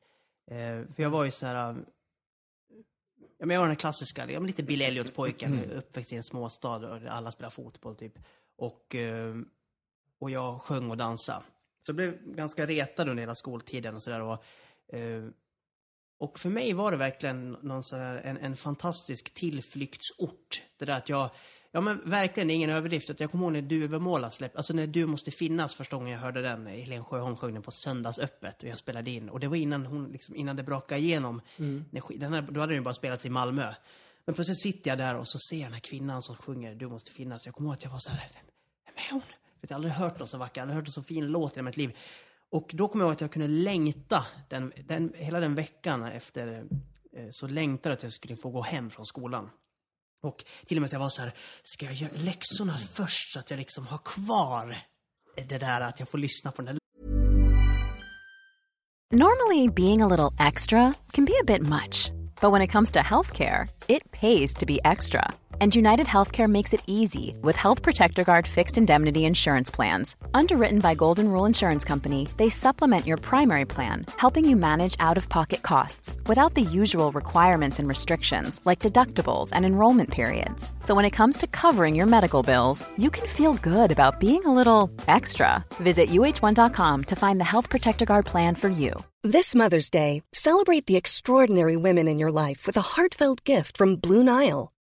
Eh, för jag var ju så här... um, Ja, men jag var den klassiska, ja, men lite Bill Elliot-pojken, uppväxt i en småstad och alla spelar fotboll typ. Och, eh, och jag sjöng och dansade. Så jag blev ganska retad under hela skoltiden och sådär. Och, eh, och för mig var det verkligen någon sån här, en, en fantastisk tillflyktsort. Det där att jag, ja men verkligen ingen överdrift. Att jag kommer ihåg när Duvemåla släppte, alltså när Du måste finnas första gången jag hörde den. Helene Sjöholm sjöng den på Söndagsöppet och jag spelade in. Och det var innan hon, liksom, innan det brakade igenom. När, sk- den här, då hade den ju bara spelats i Malmö. Men plötsligt sitter jag där och så ser jag den här kvinnan som sjunger Du måste finnas. Jag kommer ihåg att jag var så här, vem, vem är hon? För jag har aldrig hört någon så vacker, jag har aldrig hört en så fin låt i hela mitt liv. Och då kommer jag ihåg att jag kunde längta den, den, hela den veckan efter eh, så längtade jag att jag skulle få gå hem från skolan. Och till och med så jag var så här, ska jag göra läxorna först så att jag liksom har kvar det där att jag får lyssna på den där Normally, being a little extra can be a bit much, but when it comes to healthcare, it pays to be extra. And United Healthcare makes it easy with Health Protector Guard fixed indemnity insurance plans. Underwritten by Golden Rule Insurance Company, they supplement your primary plan, helping you manage out of pocket costs without the usual requirements and restrictions like deductibles and enrollment periods. So when it comes to covering your medical bills, you can feel good about being a little extra. Visit uh1.com to find the Health Protector Guard plan for you. This Mother's Day, celebrate the extraordinary women in your life with a heartfelt gift from Blue Nile.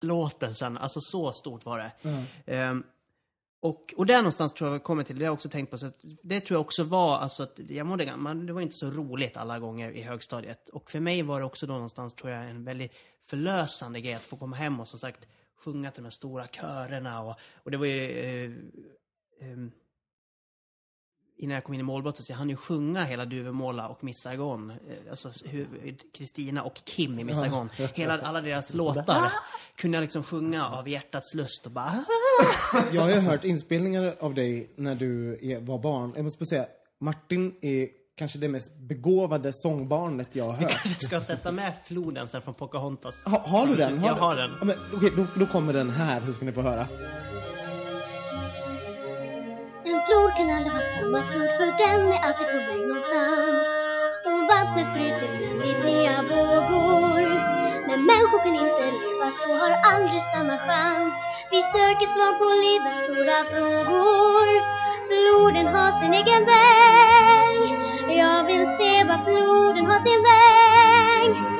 Låten sen. Alltså så stort var det. Ehm, och, och där någonstans tror jag vi kommer till, det har jag också tänkt på, så det tror jag också var, alltså att jag mådde, man, det var inte så roligt alla gånger i högstadiet. Och för mig var det också då någonstans, tror jag, en väldigt förlösande grej att få komma hem och som sagt sjunga till de här stora körerna och, och det var ju eh, ehm, innan jag kom in i målbrottet så jag hann ju sjunga hela Duvemåla och Miss Saigon. Eh, Alltså Kristina och Kim i Miss Saigon. Hela, alla deras låtar kunde jag liksom sjunga av hjärtats lust och bara Jag har ju hört inspelningar av dig när du var barn. Jag måste säga, Martin är kanske det mest begåvade sångbarnet jag har Vi hört. kanske ska sätta med floden sen från Pocahontas. Ha, har du den? Jag du- har den. Ja, men, okej, då, då kommer den här så ska ni få höra. En flod kan aldrig vara samma flod för den är alltid på väg någonstans. Och vattnet bryter ständigt nya vågor. Men människor kan inte leva så, har aldrig samma chans. Vi söker svar på livets stora frågor. Floden har sin egen väg. Jag vill se var floden har sin väg.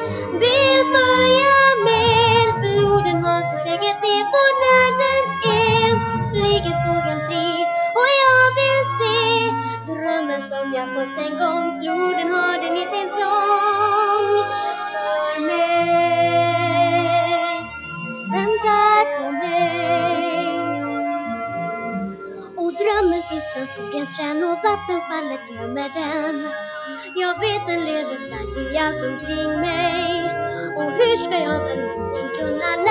Vattenfallet gömmer den. Jag vet den leder starkt i allt omkring mig. Och hur ska jag väl någonsin kunna lära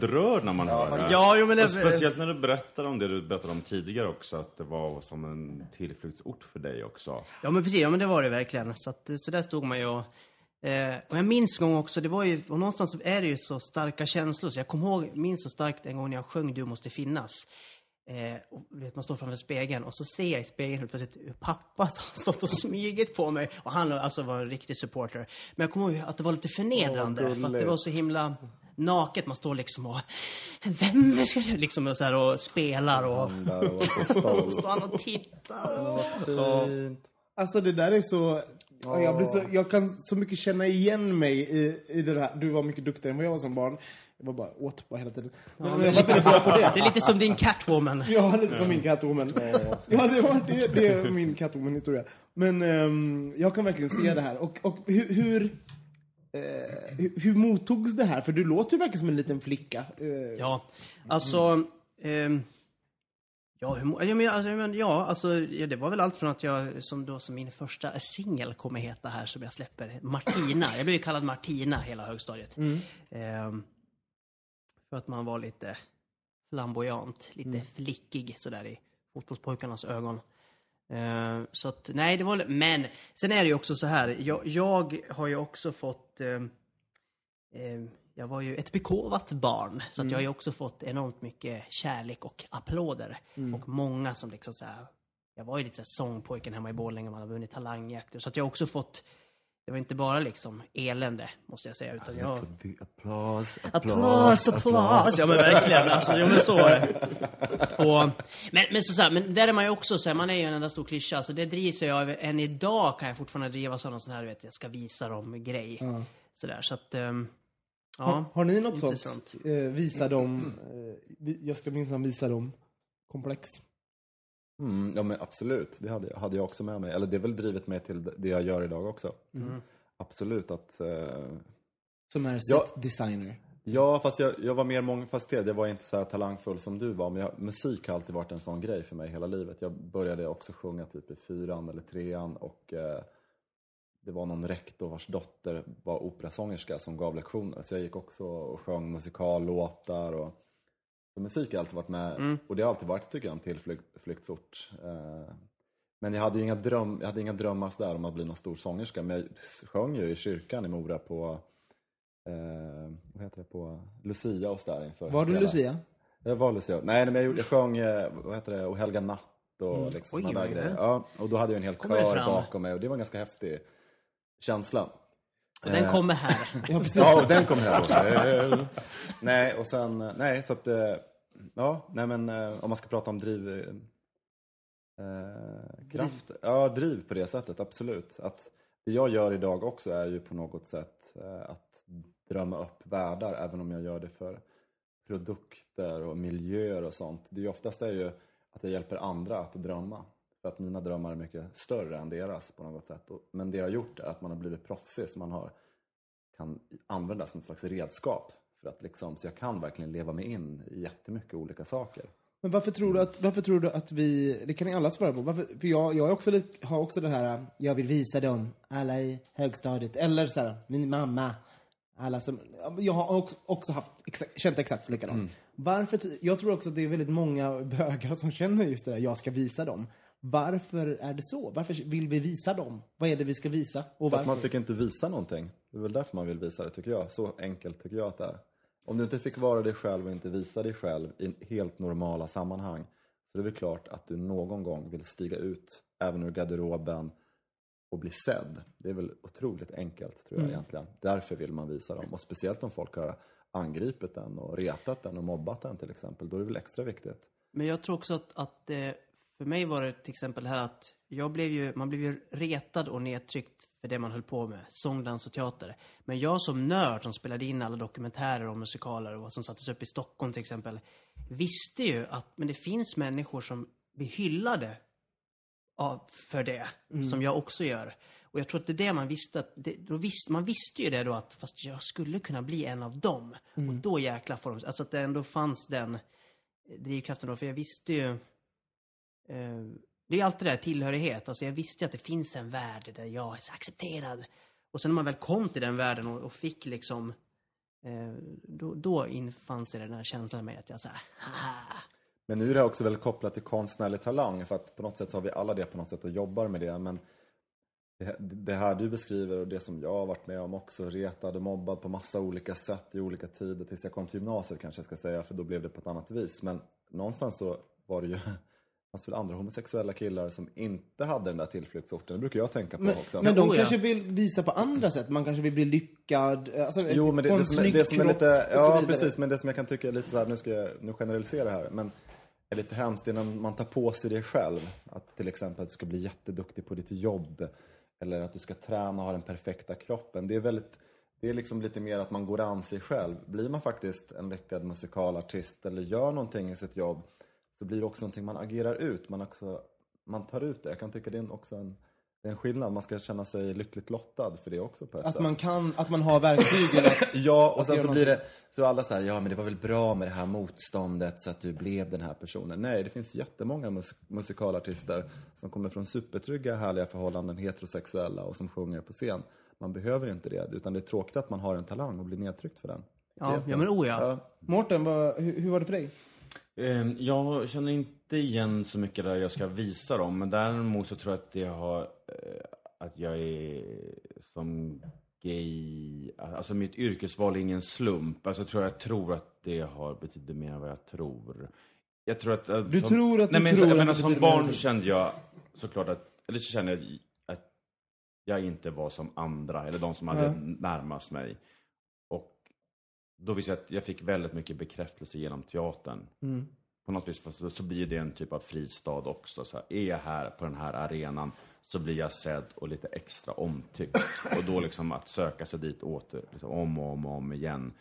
väldigt rörd när man hör det. här. Ja, jo, men det- speciellt när du berättar om det du berättade om tidigare också, att det var som en tillflyktsort för dig också. Ja men precis, ja men det var det verkligen. Så, att, så där stod man ju och Eh, och jag minns en gång också, det var ju, och någonstans är det ju så starka känslor, så jag kommer ihåg, minns så starkt en gång när jag sjöng Du måste finnas. Eh, och, vet, man står framför spegeln och så ser jag i spegeln helt plötsligt hur pappa som har stått och smugit på mig. Och han alltså var en riktig supporter. Men jag kommer ihåg att det var lite förnedrande. Åh, för att det var så himla naket. Man står liksom och... Vem ska du... Liksom och, så här, och spelar och... Där och Och så står han och tittar. Fint. Alltså det där är så... ja, Jag, blir så jag kan så mycket känna igen mig i, i det där. Du var mycket duktigare än vad jag var som barn. Jag var bara åt bara hela tiden. Men, men jag var inte bra på det. Det är lite som din Catwoman. Ja, lite som min Catwoman. Ja, det, var, det, det är min Catwoman-historia. Men ehm, jag kan verkligen se det här. Och, och hur, hur, eh, hur, hur mottogs det här? För du låter ju verkligen som en liten flicka. Eh, Ja, alltså... ehm, ja, hur, ja, men, alltså, ja, alltså, ja, det var väl allt från att jag, som då som min första singel kommer heta här, som jag släpper, Martina. Jag blev ju kallad Martina hela högstadiet. Ehm, för att man var lite flamboyant, lite flickig sådär i fotbollspojkarnas ögon. Ehm, så att, nej, det var Men, sen är det ju också så här, jag, jag har ju också fått Eh, jag var ju ett begåvat barn, så att jag har ju också fått enormt mycket kärlek och applåder. Och många som liksom så här, jag var ju lite så här sångpojken hemma i Borlänge, man har vunnit talangjakter. Så att jag har också fått, det var inte bara liksom elände, måste jag säga, utan jag... Applås, Applås, applås! Ja men verkligen, alltså, ja, men så är det. Och, men, men, så, så här, men där är man ju också så här, man är ju en enda stor klyscha, så det drivs jag av, än idag kan jag fortfarande drivas av någon sån här, du vet, jag ska visa dem grej. Sådär, så att, ehm, ja. har, har ni något intressant. sånt? Eh, visa dem, eh, jag ska minsann visa dem komplex. Mm, ja men absolut, det hade jag, hade jag också med mig. Eller det är väl drivit mig till det jag gör idag också. Absolut att... Eh, Som är Ja. set designer. ja, fast jag, jag var mer mångfacetterad. Jag var inte så här talangfull som du var. Men jag, musik har alltid varit en sån grej för mig hela livet. Jag började också sjunga typ i fyran eller trean. Och eh, det var någon rektor vars dotter var operasångerska som gav lektioner. Så jag gick också och sjöng musikallåtar. Och, så musik har alltid varit med. Och det har alltid varit, tycker jag, en tillflyktsort. Eh, men jag hade ju inga, dröm, jag hade inga drömmar sådär om att bli någon stor sångerska. Men jag sjöng ju i kyrkan i Mora på, eh, vad heter det, på Lucia och sådär inför Var du hela- Lucia? Jag var Lucia. Nej, men jag, gjorde, jag sjöng, eh, vad heter det, Och helga natt och liksom Oj, sådana där grejer. Ja, och då hade jag en hel Kommer kör bakom mig och det var en ganska häftig känsla. Och den kommer här. Ja, precis. Ja, och den kom här. nej, och sen, eh, nej, så att, eh, ja, nej men eh, om man ska prata om driv, eh, eh, kraft, ja, driv på det sättet, absolut. Att det jag gör idag också är ju på något sätt eh, att drömma upp världar, även om jag gör det för produkter och miljöer och sånt. Det är oftast är ju att jag hjälper andra att drömma. För att mina drömmar är mycket större än deras på något sätt. Och- Men det jag har gjort är att man har blivit proffsig, så man har kan användas som ett slags redskap. Att liksom, så jag kan verkligen leva mig in i jättemycket olika saker. Men varför tror du att, varför tror du att vi, det kan ni alla svara på, varför, för jag, jag också lite, har också det här, jag vill visa dem, alla i högstadiet, eller så här, min mamma, alla som, jag har också, också haft, exakt, känt exakt likadant. Varför, ty- jag tror också att det är väldigt många bögar som känner just det där, jag ska visa dem. Varför är det så? Varför vill vi visa dem? Vad är det vi ska visa? Och För varför? att man fick inte visa någonting. Det är väl därför man vill visa det tycker jag. Så enkelt tycker jag att det är. Om du inte fick vara dig själv och inte visa dig själv i helt normala sammanhang. Så det är väl klart att du någon gång vill stiga ut, även ur garderoben, och bli sedd. Det är väl otroligt enkelt tror jag egentligen. Därför vill man visa dem. Och speciellt om folk har angripit den och retat den och mobbat den till exempel. Då är det väl extra viktigt. Men jag tror också att, att eh, för mig var det till exempel det här att jag blev ju, man blev ju retad och nedtryckt för det man höll på med, sång, dans och teater. Men jag som nörd som spelade in alla dokumentärer och musikaler och vad som sattes upp i Stockholm till exempel, visste ju att men det finns människor som blir hyllade av, för det, som jag också gör. Och jag tror att det är det man visste, att det, då visste, man visste ju det då att fast jag skulle kunna bli en av dem. Och då jäklar får de, alltså att det ändå fanns den drivkraften då, för jag visste ju eh, det är alltid det där tillhörighet, alltså jag visste ju att det finns en värld där jag är accepterad. Och sen när man väl kom till den världen och, och fick liksom eh, då, då infann sig den här känslan med att jag såhär, haha. Men nu är det också väldigt kopplat till konstnärlig talang för att på något sätt har vi alla det på något sätt och jobbar med det. Men det, det här du beskriver och det som jag har varit med om också, retad och mobbad på massa olika sätt i olika tider tills jag kom till gymnasiet kanske jag ska säga, för då blev det på ett annat vis. Men någonstans så var det ju fanns väl andra homosexuella killar som inte hade den där tillflyktsorten. Det brukar jag tänka på Men, också. men de Oh, ja. kanske vill visa på andra sätt. Man kanske vill bli lyckad. Alltså, Jo, men det, det, som, det som är lite, ja precis, men det som jag kan tycka är lite så här, nu ska jag, nu generaliserar jag här, men är lite hemskt när man tar på sig det själv. Att till exempel att du ska bli jätteduktig på ditt jobb. Eller att du ska träna och ha den perfekta kroppen. Det är väldigt, det är liksom lite mer att man går an sig själv. Blir man faktiskt en lyckad musikalartist eller gör någonting i sitt jobb så blir det också någonting man agerar ut. Man, också, man tar ut det. Jag kan tycka det är också en, det är en skillnad. Man ska känna sig lyckligt lottad för det också på ett Att sätt. man kan, att man har verktygen att... Ja, och att sen så blir det, så alla säger ja men det var väl bra med det här motståndet så att du blev den här personen. Nej, det finns jättemånga mus- musikalartister som kommer från supertrygga, härliga förhållanden, heterosexuella och som sjunger på scen. Man behöver inte det, utan det är tråkigt att man har en talang och blir nedtryckt för den. Ja, ja men oh ja. Mårten, hur, hur var det för dig? Eh, Jag känner inte igen så mycket där jag ska visa dem, men däremot så tror jag att det har, eh, att jag är som gay, alltså mitt yrkesval är ingen slump. Alltså jag tror jag tror att det har betyder mer än vad jag tror. Jag tror att... eh, Du som, tror att du nej, men, tror jag att menar, som barn du- kände jag såklart att, eller så kände jag att jag inte var som andra, eller de som hade Ja. närmast mig. Då visste jag att jag fick väldigt mycket bekräftelse genom teatern. Mm. På något vis så, så blir det en typ av fristad också. Så här, är jag här på den här arenan så blir jag sedd och lite extra omtyckt. Och då liksom att söka sig dit åter, liksom, om och om och om igen.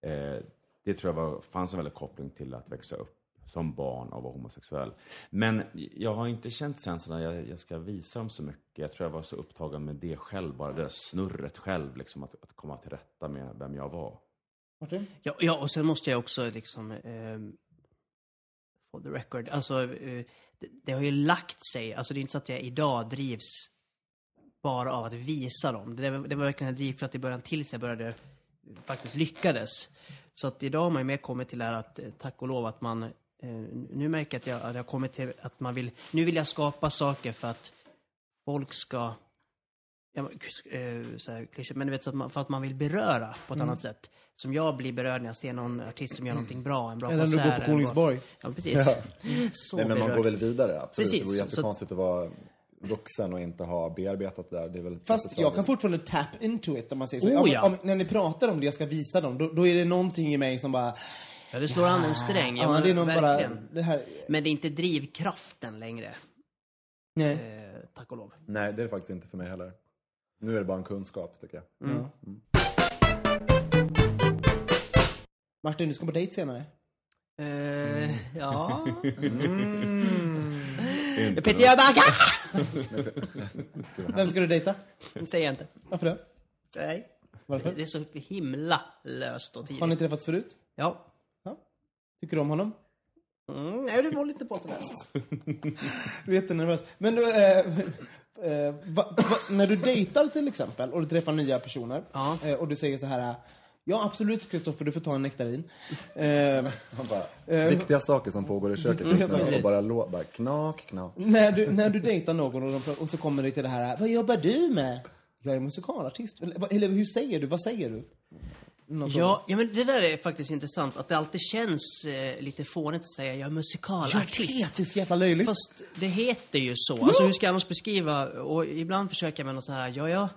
Eh, det tror jag var, fanns en väldig koppling till att växa upp som barn och vara homosexuell. Men jag har inte känt sen så när jag, jag ska visa dem så mycket. Jag tror jag var så upptagen med det själv, bara det där snurret själv, liksom att, att komma till rätta med vem jag var. Martin? Ja, ja, och sen måste jag också liksom... Eh, for the record. Alltså, eh, det, det har ju lagt sig. Alltså det är inte så att jag idag drivs bara av att visa dem. Det, var- det var verkligen en drivkraft i början tills jag började faktiskt lyckades. Så att idag har man ju mer kommit till det här att, eh, tack och lov, att man... Eh, nu märker jag att jag, att jag har kommit till att man vill... Nu vill jag skapa saker för att folk ska... Ja, men, eh, så här, men du vet, så att man, för att man vill beröra på ett annat sätt. Som jag blir berörd när jag ser någon artist som gör någonting bra, en bra Eller när du konsert. går på Kolingsborg. Ja, precis. Ja. Så Nej, men man berörd. går väl vidare, absolut. Precis, Det vore så- jättekonstigt att vara vuxen och inte ha bearbetat det där. Det är väl Fast jag kan fortfarande tap into it om man säger så. Oh, Om- ja. om, när ni pratar om det jag ska visa dem, då, då är det någonting i mig som bara... Ja, det slår an en sträng. Ja, Ja, men det är nog bara... verkligen. Det här... Men det är inte drivkraften längre. Nej. Eh, tack och lov. Nej, det är det faktiskt inte för mig heller. Nu är det bara en kunskap, tycker jag. Ja. Martin, du ska på dejt senare. Eh, ja. Inte Peter Jöback! Vem ska du dejta? Det säger jag inte. Varför det? Nej. Varför? Det är så himla löst och tidigt. Har ni träffats förut? Ja. Tycker du om honom? Mm, nej, du var lite på sådär. Du är jättenervös. Men du, eh, eh, va, va, när du dejtar till exempel och du träffar nya personer Ja. eh, och du säger så här Ja absolut Kristoffer, du får ta en nektarin. Eh, Man bara, Eh, viktiga saker som pågår i köket just nu och bara, lå, bara knak, knak. när, du, när du dejtar någon och, de, och så kommer det till det här Vad jobbar du med? Jag är musikalartist. Eller, eller hur säger du? Vad säger du? Ja, ja, men det där är faktiskt intressant. Att det alltid känns eh, lite fånigt att säga jag är Jag vet, musikalartist. det är så jävla löjligt. Fast det heter ju så. Alltså hur ska jag annars beskriva? Och ibland försöker jag med något så här, ja, ja.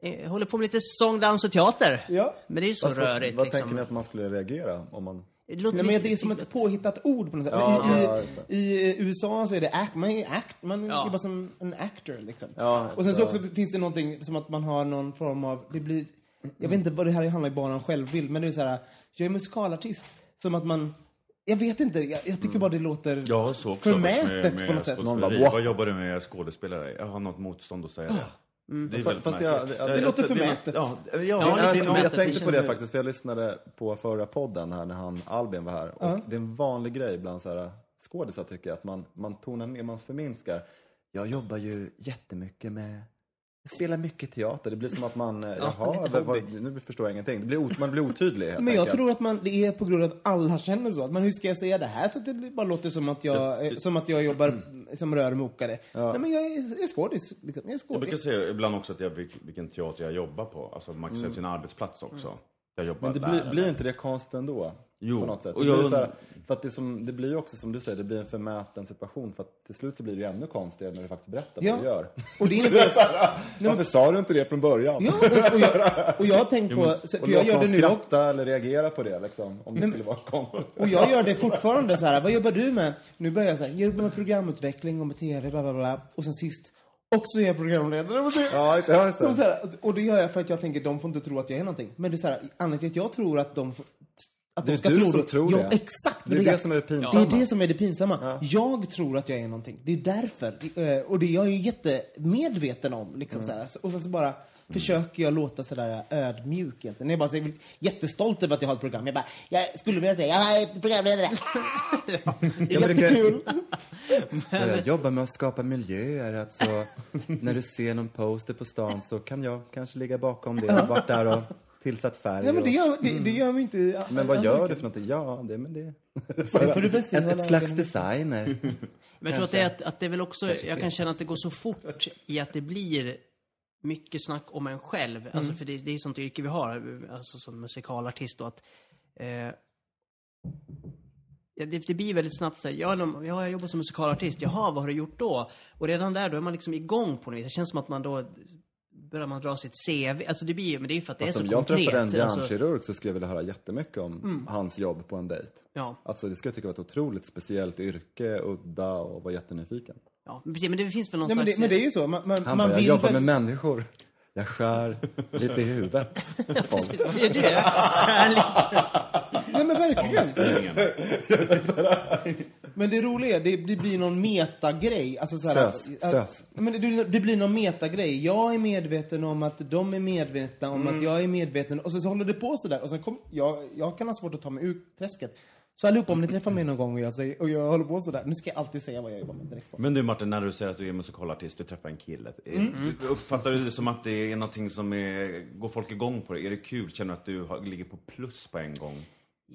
Jag håller på med lite sång, dans och teater. Ja. Men det är ju så Fast rörigt Vad liksom. tänker ni att man skulle reagera om man... Det låter Nej, men det är som ett påhittat ord på något sätt. Ja, I, ja, i. I USA så är det act, man är act, man Ja. är bara som en actor liksom. Ja, och sen så också finns det någonting som att man har någon form av, det blir, jag vet inte vad det här handlar bara om självbild, men det är så här, jag är musikalartist. Som att man, jag vet inte, jag, jag tycker bara det låter Ja, så förmätet med, på något sätt. Någon bara. "Wah." Vad jobbar du med skådespelare? Jag har något motstånd att säga det. Det är väldigt fast det- det- det Jag- låter förmätet. Ja, ja, Ja, jag, tänkte på det faktiskt, för jag lyssnade på förra podden här när han, Albin var här. Och det är en vanlig grej bland så här skådisar tycker jag, att man, man tonar ner, man förminskar. Jag jobbar ju jättemycket med spelar mycket teater. Det blir som att man, eh, jaha, lite vad, nu förstår jag ingenting. Det blir, man blir otydlig helt Men jag enkelt. tror att man, det är på grund av att alla känner så. Att man, hur ska jag säga det här så att det bara låter som att jag, eh, som att jag jobbar som rörmokare? Nej men jag är, jag är skådis. Liksom. Jag är Jag brukar säga ibland också att jag, vilk- vilken teater jag jobbar på. Alltså man kan säga sin arbetsplats också. Jag jobbar Men det där blir, blir inte det konstigt ändå? Jo, På något sätt. och Det jag blir, så här, för att det, som, det blir ju också som du säger, det blir en förmäten situation. För att till slut så blir det ju ännu konstigare när du faktiskt berättar Ja. vad du gör. Och det innebär... Varför sa du inte det från början? Ja, och, och, jag, och jag har tänkt på, så- Och för jag låt gör det nu skratta eller reagera på det liksom, om det skulle vara konstigt. Och jag gör det fortfarande så här. Vad jobbar du med? Nu börjar jag så här. Jag jobbar med programutveckling och med TV, bla bla bla. Och sen sist, också är jag programledare. Och så, Ja, just det, ja, just det. så, så här, och det gör jag för att jag tänker, de får inte tro att jag är någonting. Men det är så här, anledningen till att jag tror att de får, att Det de är ska du tro som tror ja, det. exakt. Det är det som är det pinsamma. Det är det som är det pinsamma. Jag tror att jag är någonting. Det är därför. Eh, Och det är jag ju jättemedveten om. Liksom, så här. Och sen så bara försöker jag låta sådär ödmjuk egentligen. Jag är bara så här, jättestolt över att jag har ett program. Jag bara, jag skulle vilja säga, jag är ett programledare. Det är Ja, men det jättekul. Jag jobbar med att skapa miljöer. Alltså, när du ser någon poster på stan så kan jag kanske ligga bakom det. Varit där och tillsatt färg. Ja, men det och, gör, det, det gör mig inte... men vad gör du för någonting? Ja, det men det. får du ett, ett slags designer. Men jag tror att det, är att, att det är väl också, jag kan känna att det går så fort i att det blir mycket snack om en själv. Alltså för det, det är ett sånt yrke vi har, alltså som musikalartist då att eh, ja, det, det blir väldigt snabbt såhär, ja, de- ja, jag jobbar som musikalartist, jaha, vad har du gjort då? Och redan där, då är man liksom igång på något vis. Det känns som att man då börjar man dra sitt CV. Alltså det blir men det är ju för att det är Fast så om jag konkret. träffade en Alltså, hjärnkirurg så skulle jag vilja höra jättemycket om hans jobb på en dejt. ja, Alltså det skulle jag tycka var ett otroligt speciellt yrke, udda och var jättenyfiken. ja, men precis, det finns väl någon Nej, men, det, slags... men det är ju så. Man, man, Han man bara, jag jobbar väl... med människor. Jag skär lite i huvudet. på folk. Vad gör du? Nej men verkligen. Men det roliga är, det, det blir någon metagrej. Alltså så här, Sös, att- sös. Men det, det blir någon metagrej. Jag är medveten om att de är medvetna om Mm. att jag är medveten. Och sen så håller det på sådär. Och sen kom, jag, jag kan ha svårt att ta mig ur träsket. Så allihopa, om ni träffar mig någon gång och jag, säger, och jag håller på sådär. Nu ska jag alltid säga vad jag jobbar med direkt. På. Men du Martin, när du säger att du är musikalartist, du träffar en kille. Mm. Du- Uppfattar du det som att det är någonting som är, går folk igång på det? Är det kul? Känner du att du har, ligger på plus på en gång?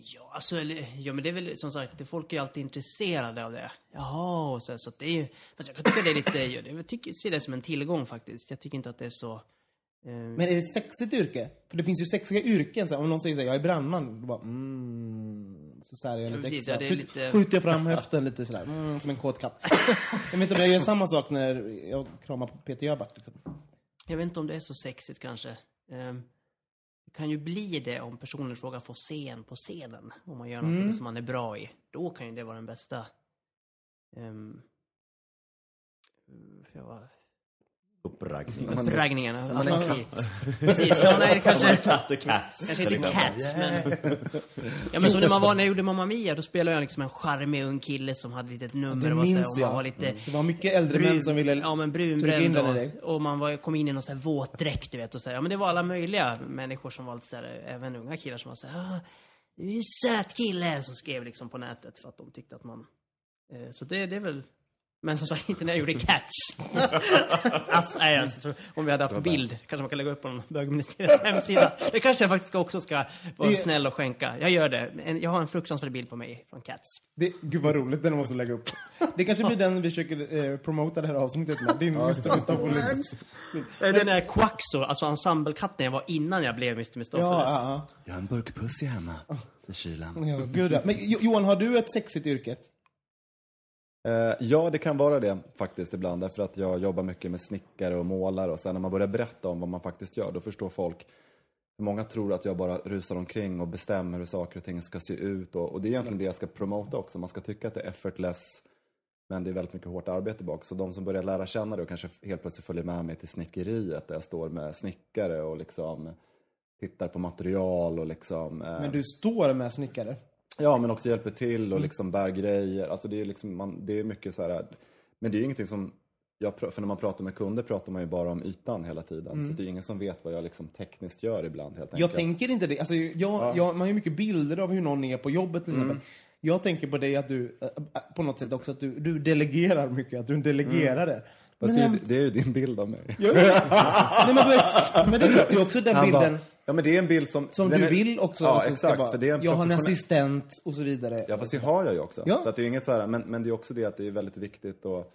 Ja, alltså, eller- ja, men det är väl som sagt, folk är alltid intresserade av det. Jaha, och så, så det är ju, fast jag kan tycka det är lite, jag jag tycker, ser det som en tillgång faktiskt. Jag tycker inte att det är så, eh, Men är det ett sexigt yrke? För det finns ju sexiga yrken. Så här, om någon säger såhär, jag är brandman. Då bara, mm. Så säger jag Ja, lite precis, extra. ja, lite- Skjuter jag fram höften lite sådär, mm, som en kåt katt. jag vet inte om jag gör samma sak när jag kramar på Peter Jöback. Liksom. jag vet inte om det är så sexigt kanske. Det kan ju bli det om personen i fråga får scen på scenen. Om man gör någonting Mm. som man är bra i. Då kan ju det vara den bästa. Um, jag var, Uppraggning. uppraggningen. Man är en Precis. Precis, ja, nej, det kanske... Cats. Kanske inte cats, men... Ja, men som när man var när jag gjorde Mamma Mia, då spelade jag liksom en charmig ung kille som hade ett litet nummer. det och minns och man jag. var lite... Det var mycket äldre män som ville ja, men brunbränd och, och man var, kom in i någon sån här våtdräkt, du vet. Och så här, ja, men det var alla möjliga människor som var lite så här, även unga killar som var så här, ah, du är en söt kille, som skrev liksom på nätet för att de tyckte att man... Eh, så det, det är väl... Men som sagt, inte när jag gjorde Cats. alltså, nej, alltså, så, om vi hade haft bild, kanske man kan lägga upp på någon bögministeriets hemsida. Det kanske jag faktiskt också ska vara Det- snäll och skänka. Jag gör det. Jag har en fruktansvärd bild på mig från Cats. Det, gud vad roligt, den måste lägga upp. Det kanske blir den vi försöker eh, promota det här avsnittet med. Din Mr. Mistopheles. Eh, Den är Quaxo, alltså ensemblekatten jag var innan jag blev Mr. Mistopheles. Ja, ja, Jag har en burk pussy hemma i kylen. ja. gud, ja. Men Jo- Johan, har du ett sexigt yrke? Eh, ja, det kan vara det faktiskt ibland. Därför att jag jobbar mycket med snickare och målare. Och sen när man börjar berätta om vad man faktiskt gör, då förstår folk. Många tror att jag bara rusar omkring och bestämmer hur saker och ting ska se ut. Och, och det är egentligen det jag ska promota också. Man ska tycka att det är effortless. Men det är väldigt mycket hårt arbete bak. Så de som börjar lära känna det och kanske helt plötsligt följer med mig till snickeriet. Där jag står med snickare och liksom tittar på material och liksom... eh, Men du står med snickare. Ja, men också hjälper till och liksom bär grejer. Alltså det är liksom, man, det är mycket så här. Men det är ju ingenting som, jag, för när man pratar med kunder pratar man ju bara om ytan hela tiden. Så det är ingen som vet vad jag liksom tekniskt gör ibland helt enkelt. Jag tänker inte det. Alltså, jag, jag, man har ju mycket bilder av hur någon är på jobbet till exempel. Jag tänker på dig att du, på något sätt också, att du, du delegerar mycket. Att du är en delegerare. Fast Men det, är, ju- det är ju din bild av mig. Nej, men, men det är det är också den Han bilden bara, ja men det är en bild som... som du är- vill också. Ja, ska exakt. vara. För det är en jag har en assistent och så vidare. Ja, fast det har jag ju också. Ja. Så att det är inget så här, men, men det är också det att det är väldigt viktigt att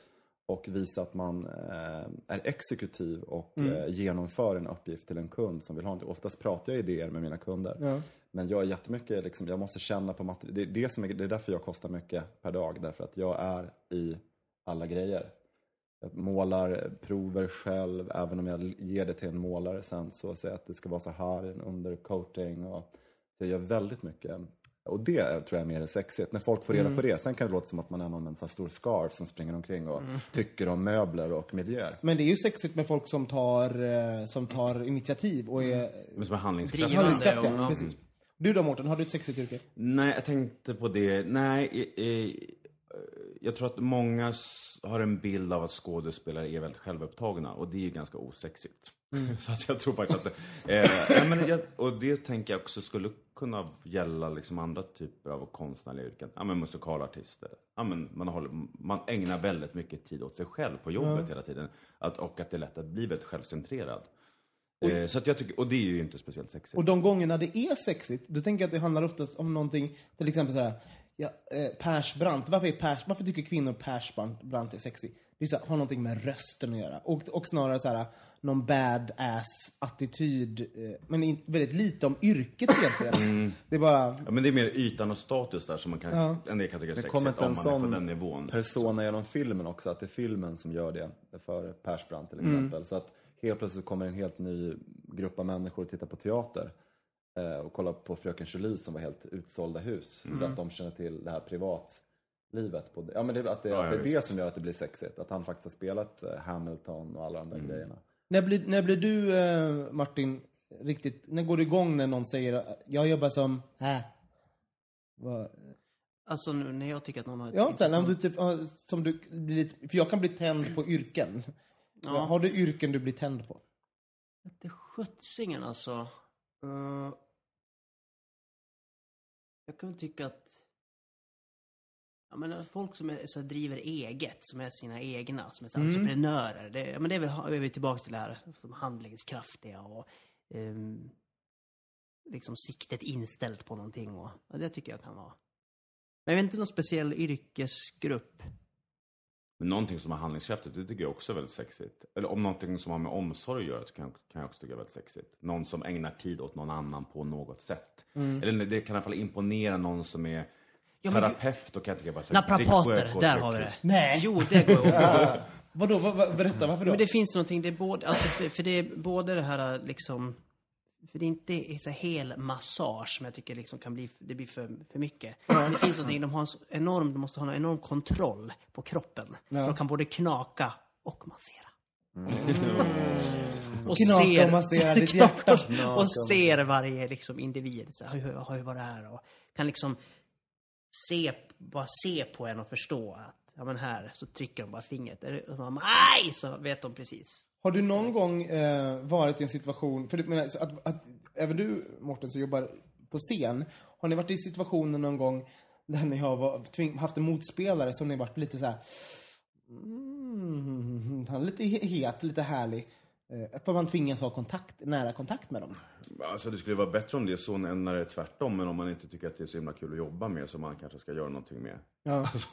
och visa att man eh, är exekutiv och Mm. eh, genomför en uppgift till en kund som vill ha någonting. Oftast pratar jag idéer med mina kunder. Ja. Men jag är jättemycket, liksom, jag måste känna på material. Det, det, som är, det är därför jag kostar mycket per dag. Därför att jag är i alla grejer. Jag målar, prover själv, även om jag ger det till en målare sen så säger jag att det ska vara så här, en undercoating och så jag gör väldigt mycket. Och det tror jag är mer sexigt, när folk får reda på det. Sen kan det låta som att man är någon med en stor scarf som springer omkring och tycker om möbler och miljöer. Men det är ju sexigt med folk som tar, eh, som tar initiativ och är Men som är handlingskraftiga. och- ja. Precis. Du då Mårten, har du ett sexigt yrke? Nej, jag tänkte på det. Nej, eh, eh, jag tror att många har en bild av att skådespelare är väldigt självupptagna och det är ju ganska osexigt. Så att jag tror faktiskt att det, eh, men jag, Och det tänker jag också skulle kunna gälla liksom andra typer av konstnärliga yrken. Ja, men musikalartister. Ja, men man, håller, man ägnar väldigt mycket tid åt sig själv på jobbet hela tiden. Att, och att det är lätt att bli väldigt självcentrerad. Eh, så att jag tycker, och det är ju inte speciellt sexigt. Och de gångerna det är sexigt, då tänker jag att det handlar oftast om någonting, till exempel så här, ja, eh, Persbrandt. Varför, är Pers, varför tycker kvinnor Persbrandt är sexig? Det är så här, har någonting med rösten att göra. Och, och snarare så här, någon badass-attityd. Eh, men in, väldigt lite om yrket egentligen. Det är bara, Ja, men det är mer ytan och status där som man kan, Ja. en del kan tycka är Det sexigt kommer inte om en man är på den nivån. persona genom filmen också, att det är filmen som gör det för Persbrandt till exempel. Så att helt plötsligt kommer en helt ny grupp av människor att titta på teater och kolla på Fröken Julie som var helt utsålda hus för att de känner till det här privatlivet. På det. Ja, men det, att det, Ja, att det är det som gör att det blir sexigt. Att han faktiskt har spelat eh, Hamilton och alla de där grejerna. när, blir, när blir du, eh, Martin, riktigt, när går det igång när någon säger, jag jobbar som, äh. Vad- Alltså nu när jag tycker att någon har ett Ja, så här, när intressant- du typ, som du blir lite, för jag kan bli tänd på yrken. Ja. Har du yrken du blir tänd på? Det sjuttsingen alltså. Eh, jag kan tycka att... Ja, men folk som är, så driver eget, som är sina egna, som är så här, entreprenörer. Det, ja, men det är, väl, är vi tillbaka till det här, som handlingskraftiga och ehm, liksom siktet inställt på någonting. Och, ja, det tycker jag kan vara. Men jag vet inte någon speciell yrkesgrupp. Men någonting som är handlingskraftigt, det tycker jag också är väldigt sexigt. Eller om någonting som har med omsorg att göra, så kan, jag- kan jag också tycka är väldigt sexigt. Någon som ägnar tid åt någon annan på något sätt. Eller det kan i alla fall imponera någon som är Ja, terapeut, då kan jag tycka bara så här, Naprapater, drick och- där och- har vi det. Nej. Jo, det går bra. Vadå, vad, vad, berätta, varför då? Men det finns någonting, det är både, alltså för, för det är både det här liksom, för det är inte så hel massage som jag tycker liksom kan bli, det blir för, för mycket. Men det finns någonting, de har enorm, de måste ha en enorm kontroll på kroppen. För de kan både knaka och massera. Och Knaka och massera ditt hjärta. och ser varje liksom individ. Så hur, hur var det här? Och kan liksom se, bara se på en och förstå att ja men här så trycker de bara fingret. Och man, aj! Så vet de precis. Har du någon gång eh, varit i en situation, för det, men, alltså att, att, även du Mårten som jobbar på scen, har ni varit i situationer någon gång där ni har var, tving, haft en motspelare som ni varit lite så här. Mm, han är lite het, lite härlig. Eh, för man tvingas ha kontakt, nära kontakt med dem. Alltså det skulle vara bättre om det är så än när det är tvärtom, men om man inte tycker att det är så himla kul att jobba med, så man kanske ska göra någonting med. Ja. Alltså,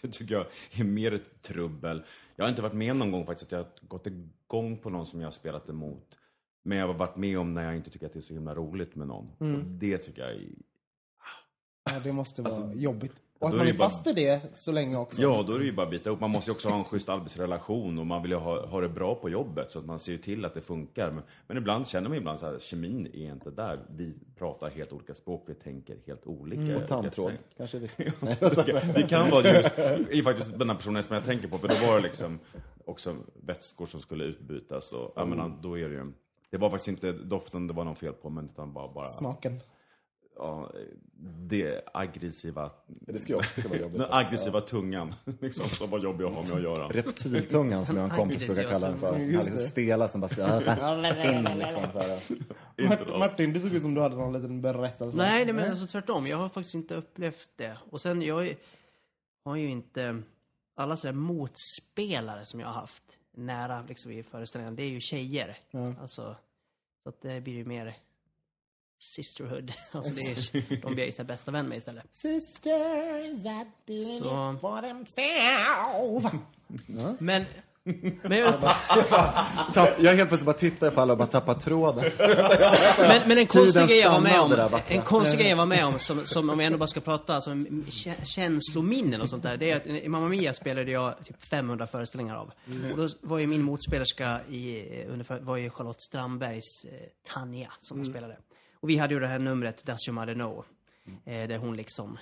det tycker jag är mer trubbel. Jag har inte varit med någon gång faktiskt att jag har gått igång på någon som jag har spelat emot. Men jag har varit med om när jag inte tycker att det är så himla roligt med någon. Och det tycker jag är... Ja, det måste vara jobbigt. Och att är man är det bara- fast i det så länge också. Ja, då är det ju bara att bita ihop. Man måste ju också ha en schysst arbetsrelation och man vill ju ha, ha det bra på jobbet så att man ser ju till att det funkar. Men, men ibland känner man ibland så här, kemin är inte där. Vi pratar helt olika språk, vi tänker helt olika. Och tandtråd, kanske är viktigt. Det kan vara just, är faktiskt den här personen som jag tänker på, för då var det liksom också vätskor som skulle utbytas och, jag menar, då är det ju, det var faktiskt inte doften det var någon fel på, men utan bara, bara Smaken. Ja, det aggressiva, Det skulle jag också tycka var jobbigt. den aggressiva tungan, liksom, som var jobbig att ha med att göra. Reptiltungan som jag och en kompis brukar kalla den för. Den här lite stela som bara in liksom så här. Inte då. Mart- Martin, du såg ut som du hade någon liten berättelse. Nej, nej men alltså tvärtom. Jag har faktiskt inte upplevt det. Och sen, jag har ju inte... Alla sådär motspelare som jag har haft. nära liksom, i föreställningen, det är ju tjejer. Alltså, så att det blir ju mer sisterhood. Alltså det är, de blir så bästa vän med istället. Sisters that doing Så. it for themselves. Men, men, jag, Tapp, jag helt plötsligt bara tittar på alla och bara tappar tråden. men, men en konstig grej jag var med om, där, en konstig grej jag var med om, som, som om vi ändå bara ska prata alltså, om kä- känslominnen och sånt där. Det är att i Mamma Mia spelade jag typ 500 föreställningar av. Och då var ju min motspelerska i, under, för- var ju Charlotte Strandbergs eh, Tanja som hon spelade. Och vi hade ju det här numret Does your mother know? Eh, där hon liksom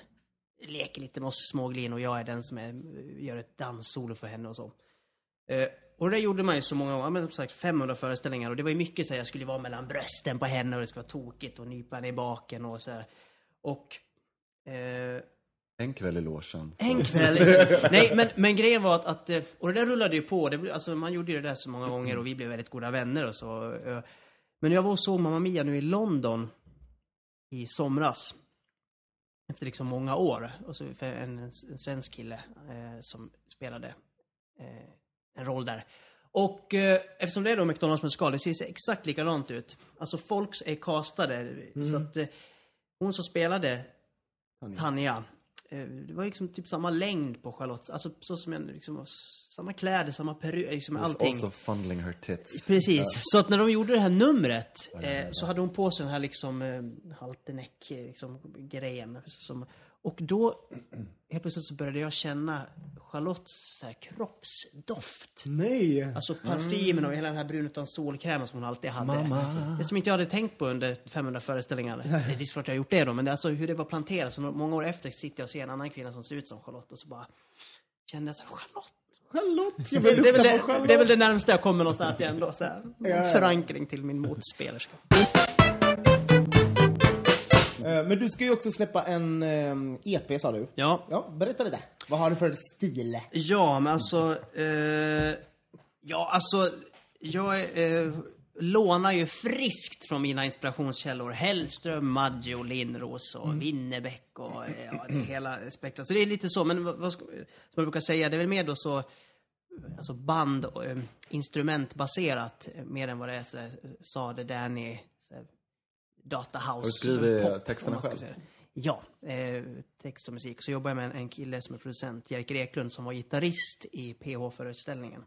leker lite med oss småglin och jag är den som är, gör ett danssolo för henne och så. Eh, och det gjorde man ju så många gånger, men som sagt 500 föreställningar och det var ju mycket så här, jag skulle vara mellan brösten på henne och det skulle vara tokigt och nypa henne i baken och så här. Och eh, En kväll i logen. en kväll. Nej, men, men grejen var att, att, eh, och det där rullade ju på. Det, alltså, man gjorde ju det där så många gånger och vi blev väldigt goda vänner och så. Men jag var och såg Mamma Mia nu i London i somras. Efter liksom många år. Och så för en, en svensk kille eh, som spelade eh, en roll där. Och eh, eftersom det är då McDonalds musikal, det ser exakt likadant ut. Alltså folk är castade. Så att eh, hon som spelade Tanja. Eh, Det var liksom typ samma längd på Charlotte. Alltså så som en, liksom, samma kläder, samma peruk, liksom allting. Also fondling her tits. Precis. Så att när de gjorde det här numret eh, så hade hon på sig den här liksom eh, halterneck eh, liksom, grejen. Som, och då helt plötsligt så började jag känna Charlottes så här, kroppsdoft. Nej. Alltså parfymen och hela den här brun utan solkrämen som hon alltid hade. Det som inte jag hade tänkt på under 500 föreställningar. Det är såklart jag har gjort det då, men det alltså hur det var planterat. Så många år efter sitter jag och ser en annan kvinna som ser ut som Charlotte och så bara kände jag så här, Charlotte. Charlotte. Jag Det vill är, väl lukta på det, Charlotte. det är väl det närmaste jag kommer någonstans att jag ändå så här, ja. förankring till min motspelerska. Eh, Men du ska ju också släppa en eh, EP sa du. Ja. Ja, berätta lite. Vad har du för stil? Ja, men alltså... Eh, ja, alltså... Jag eh, lånar ju friskt från mina inspirationskällor. Hellström, Maggio, Lindros och Winnerbäck och eh, ja, det hela spektrat. Så det är lite så, men vad, vad som jag brukar säga, det är väl mer då så... Alltså band och instrumentbaserat mer än vad det är så, Sade, Danny, så, här, Data House. Har du skrivit pop, texterna själv? säga. Ja, eh, text och musik. Så jobbar jag med en, en kille som är producent, Jerker Eklund, som var gitarrist i PH-föreställningen.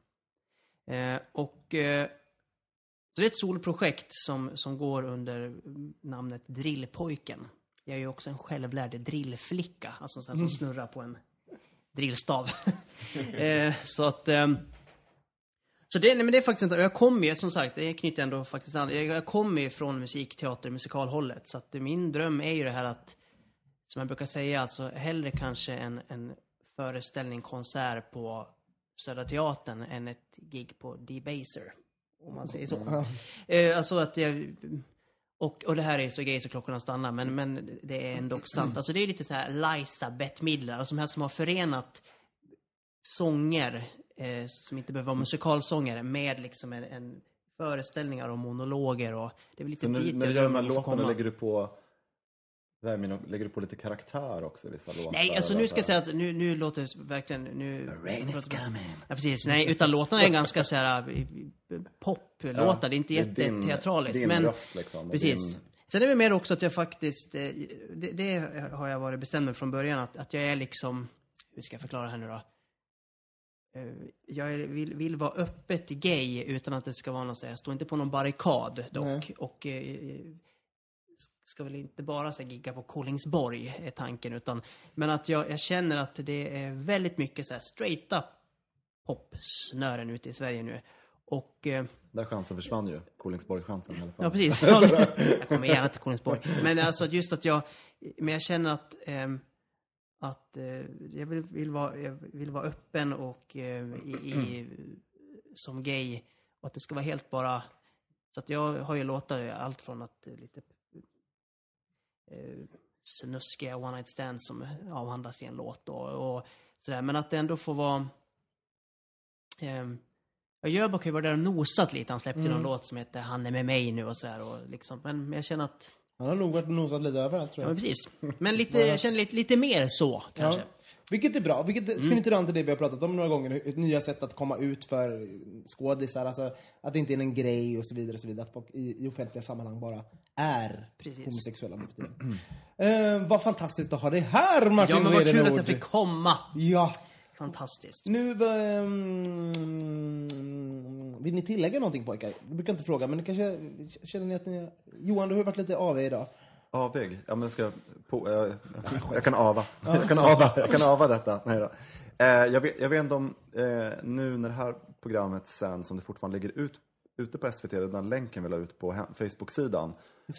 Eh, och... Eh, så det är ett solprojekt som, som går under namnet Drillpojken. Jag är ju också en självlärd drillflicka, alltså en sån som snurrar på en drillstav. eh, så att... så det, nej, men det är faktiskt inte, jag kommer ju som sagt, det knyter ändå faktiskt an, jag, jag kommer ju från musikteater, musikalhållet. Så att min dröm är ju det här att, som jag brukar säga, alltså hellre kanske en, en föreställning, konsert på Södra Teatern än ett gig på D-Baser. Om man säger så. Eh, alltså att jag, och, och det här är så gay så klockorna stannar, men, men det är ändå sant. Alltså det är lite så här Liza, Bette Midler, alltså de här som har förenat sånger eh, som inte behöver vara musikalsånger med liksom en, en föreställningar och monologer och det är väl lite Så när, dit när du jag gör de här låtarna, lägger du på och lägger du på lite karaktär också i vissa låtar? Nej, alltså nu ska jag säga att nu, nu låter det verkligen... Nu, Ja, precis. Nej, utan låtarna är ganska så här eh, poplåtar. det är inte är din- jätteteatraliskt. din men, röst liksom, Precis. din- Sen är det mer också att jag faktiskt, eh, det, det har jag varit bestämd med från början, att, att jag är liksom, hur ska jag förklara här nu då? Eh, Jag är, vill, vill vara öppet gay utan att det ska vara något så här, jag står inte på någon barrikad dock. Och eh, ska väl inte bara så här, gigga på Kolingsborg, är tanken. Utan, men att jag, jag känner att det är väldigt mycket så här straight up popsnören ute i Sverige nu. Och... Eh, Där chansen försvann ju. Kolingsborg-chansen i alla fall. Ja, precis. Ja, jag kommer gärna till Kolingsborg. Men alltså just att jag, men jag känner att, ehm, att eh, jag vill, vill, vara, jag vill vara öppen och eh, i, i, som gay. Och att det ska vara helt bara, så att jag har ju låtar, allt från att eh, lite eh, snuskiga one night stands som avhandlas i en låt och, och sådär. Men att det ändå får vara Ja, Jöback har ju varit där och nosat lite. Han släppte ju någon låt som heter Han är med mig nu och sådär. Och liksom, men jag känner att, Han har nog varit nosad lite överallt tror ja jag. men precis. Men lite, jag känner lite, lite mer så kanske. Vilket är bra. Vilket Mm. knyter an till det vi har pratat om några gånger. Ett nya sätt att komma ut för skådisar. Alltså, att det inte är en grej och så vidare. Och så vidare. Att folk i, i offentliga sammanhang bara är Precis. homosexuella nu för tiden. Eh, vad fantastiskt att ha dig här Martin Ja, men vad kul att jag fick komma. Ja. Fantastiskt. Nu, ehm, vill ni tillägga någonting pojkar? Jag brukar inte fråga, men ni kanske känner ni att ni... Johan, du har varit lite AV idag. Avig? Ja, men jag ska... På, jag, jag kan ava. Jag kan ava, jag kan ava detta. Nej då. Eh, jag, vet, jag vet inte om, eh, nu när det här programmet sen, som det fortfarande ligger ut, ute på SVT, den där länken vi la ut på Facebook-sidan.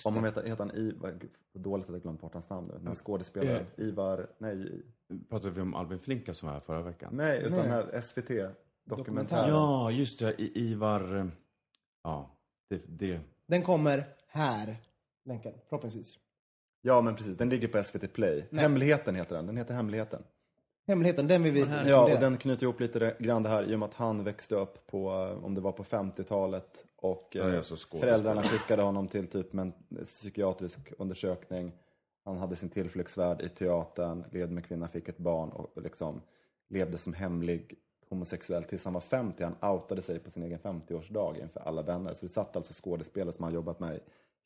Om man vet, heter han Ivar, gud, vad dåligt att jag glömt bort hans namn nu, men skådespelare, Ivar, nej, Pratade vi om Albin Flinka som var här förra veckan? nej, utan Nej. här SVT-dokumentären. Dokumentär. Ja, just det. Ivar... eh, Ja, det, det... Den kommer här, länken, förhoppningsvis. Ja, men precis, den ligger på SVT Play. Hemligheten heter den, den heter Hemligheten. Hemligheten, den vill vi Ja, rekommendera. och den knyter ihop lite grann det här i och med att han växte upp på, eh, om det var på 50-talet och Ja, eh, ja, föräldrarna skickade honom till typ en psykiatrisk undersökning. Han hade sin tillflyktsvärd i teatern, levde med kvinna, fick ett barn och liksom levde som hemlig homosexuell tills han var 50. Han outade sig på sin egen 50-årsdag inför alla vänner. Så det satt alltså skådespelare som han jobbat med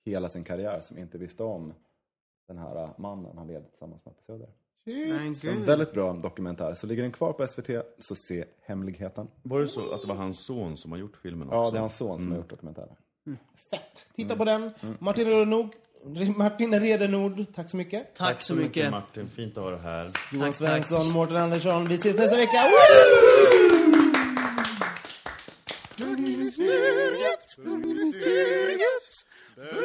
hela sin karriär som inte visste om den här eh, mannen han levde tillsammans med på Söder. Så en väldigt bra dokumentär. Så ligger den kvar på SVT, så se Hemligheten. Var det så att det var hans son som har gjort filmen också? Ja, det är hans son som har gjort dokumentären. Fett! Titta på den. Martin Redenord, Martin Redenord, tack så mycket. Tack så mycket. Martin, fint att ha dig här. Johan Tack, tack. Svensson, Mårten Andersson. Vi ses nästa vecka. Woo!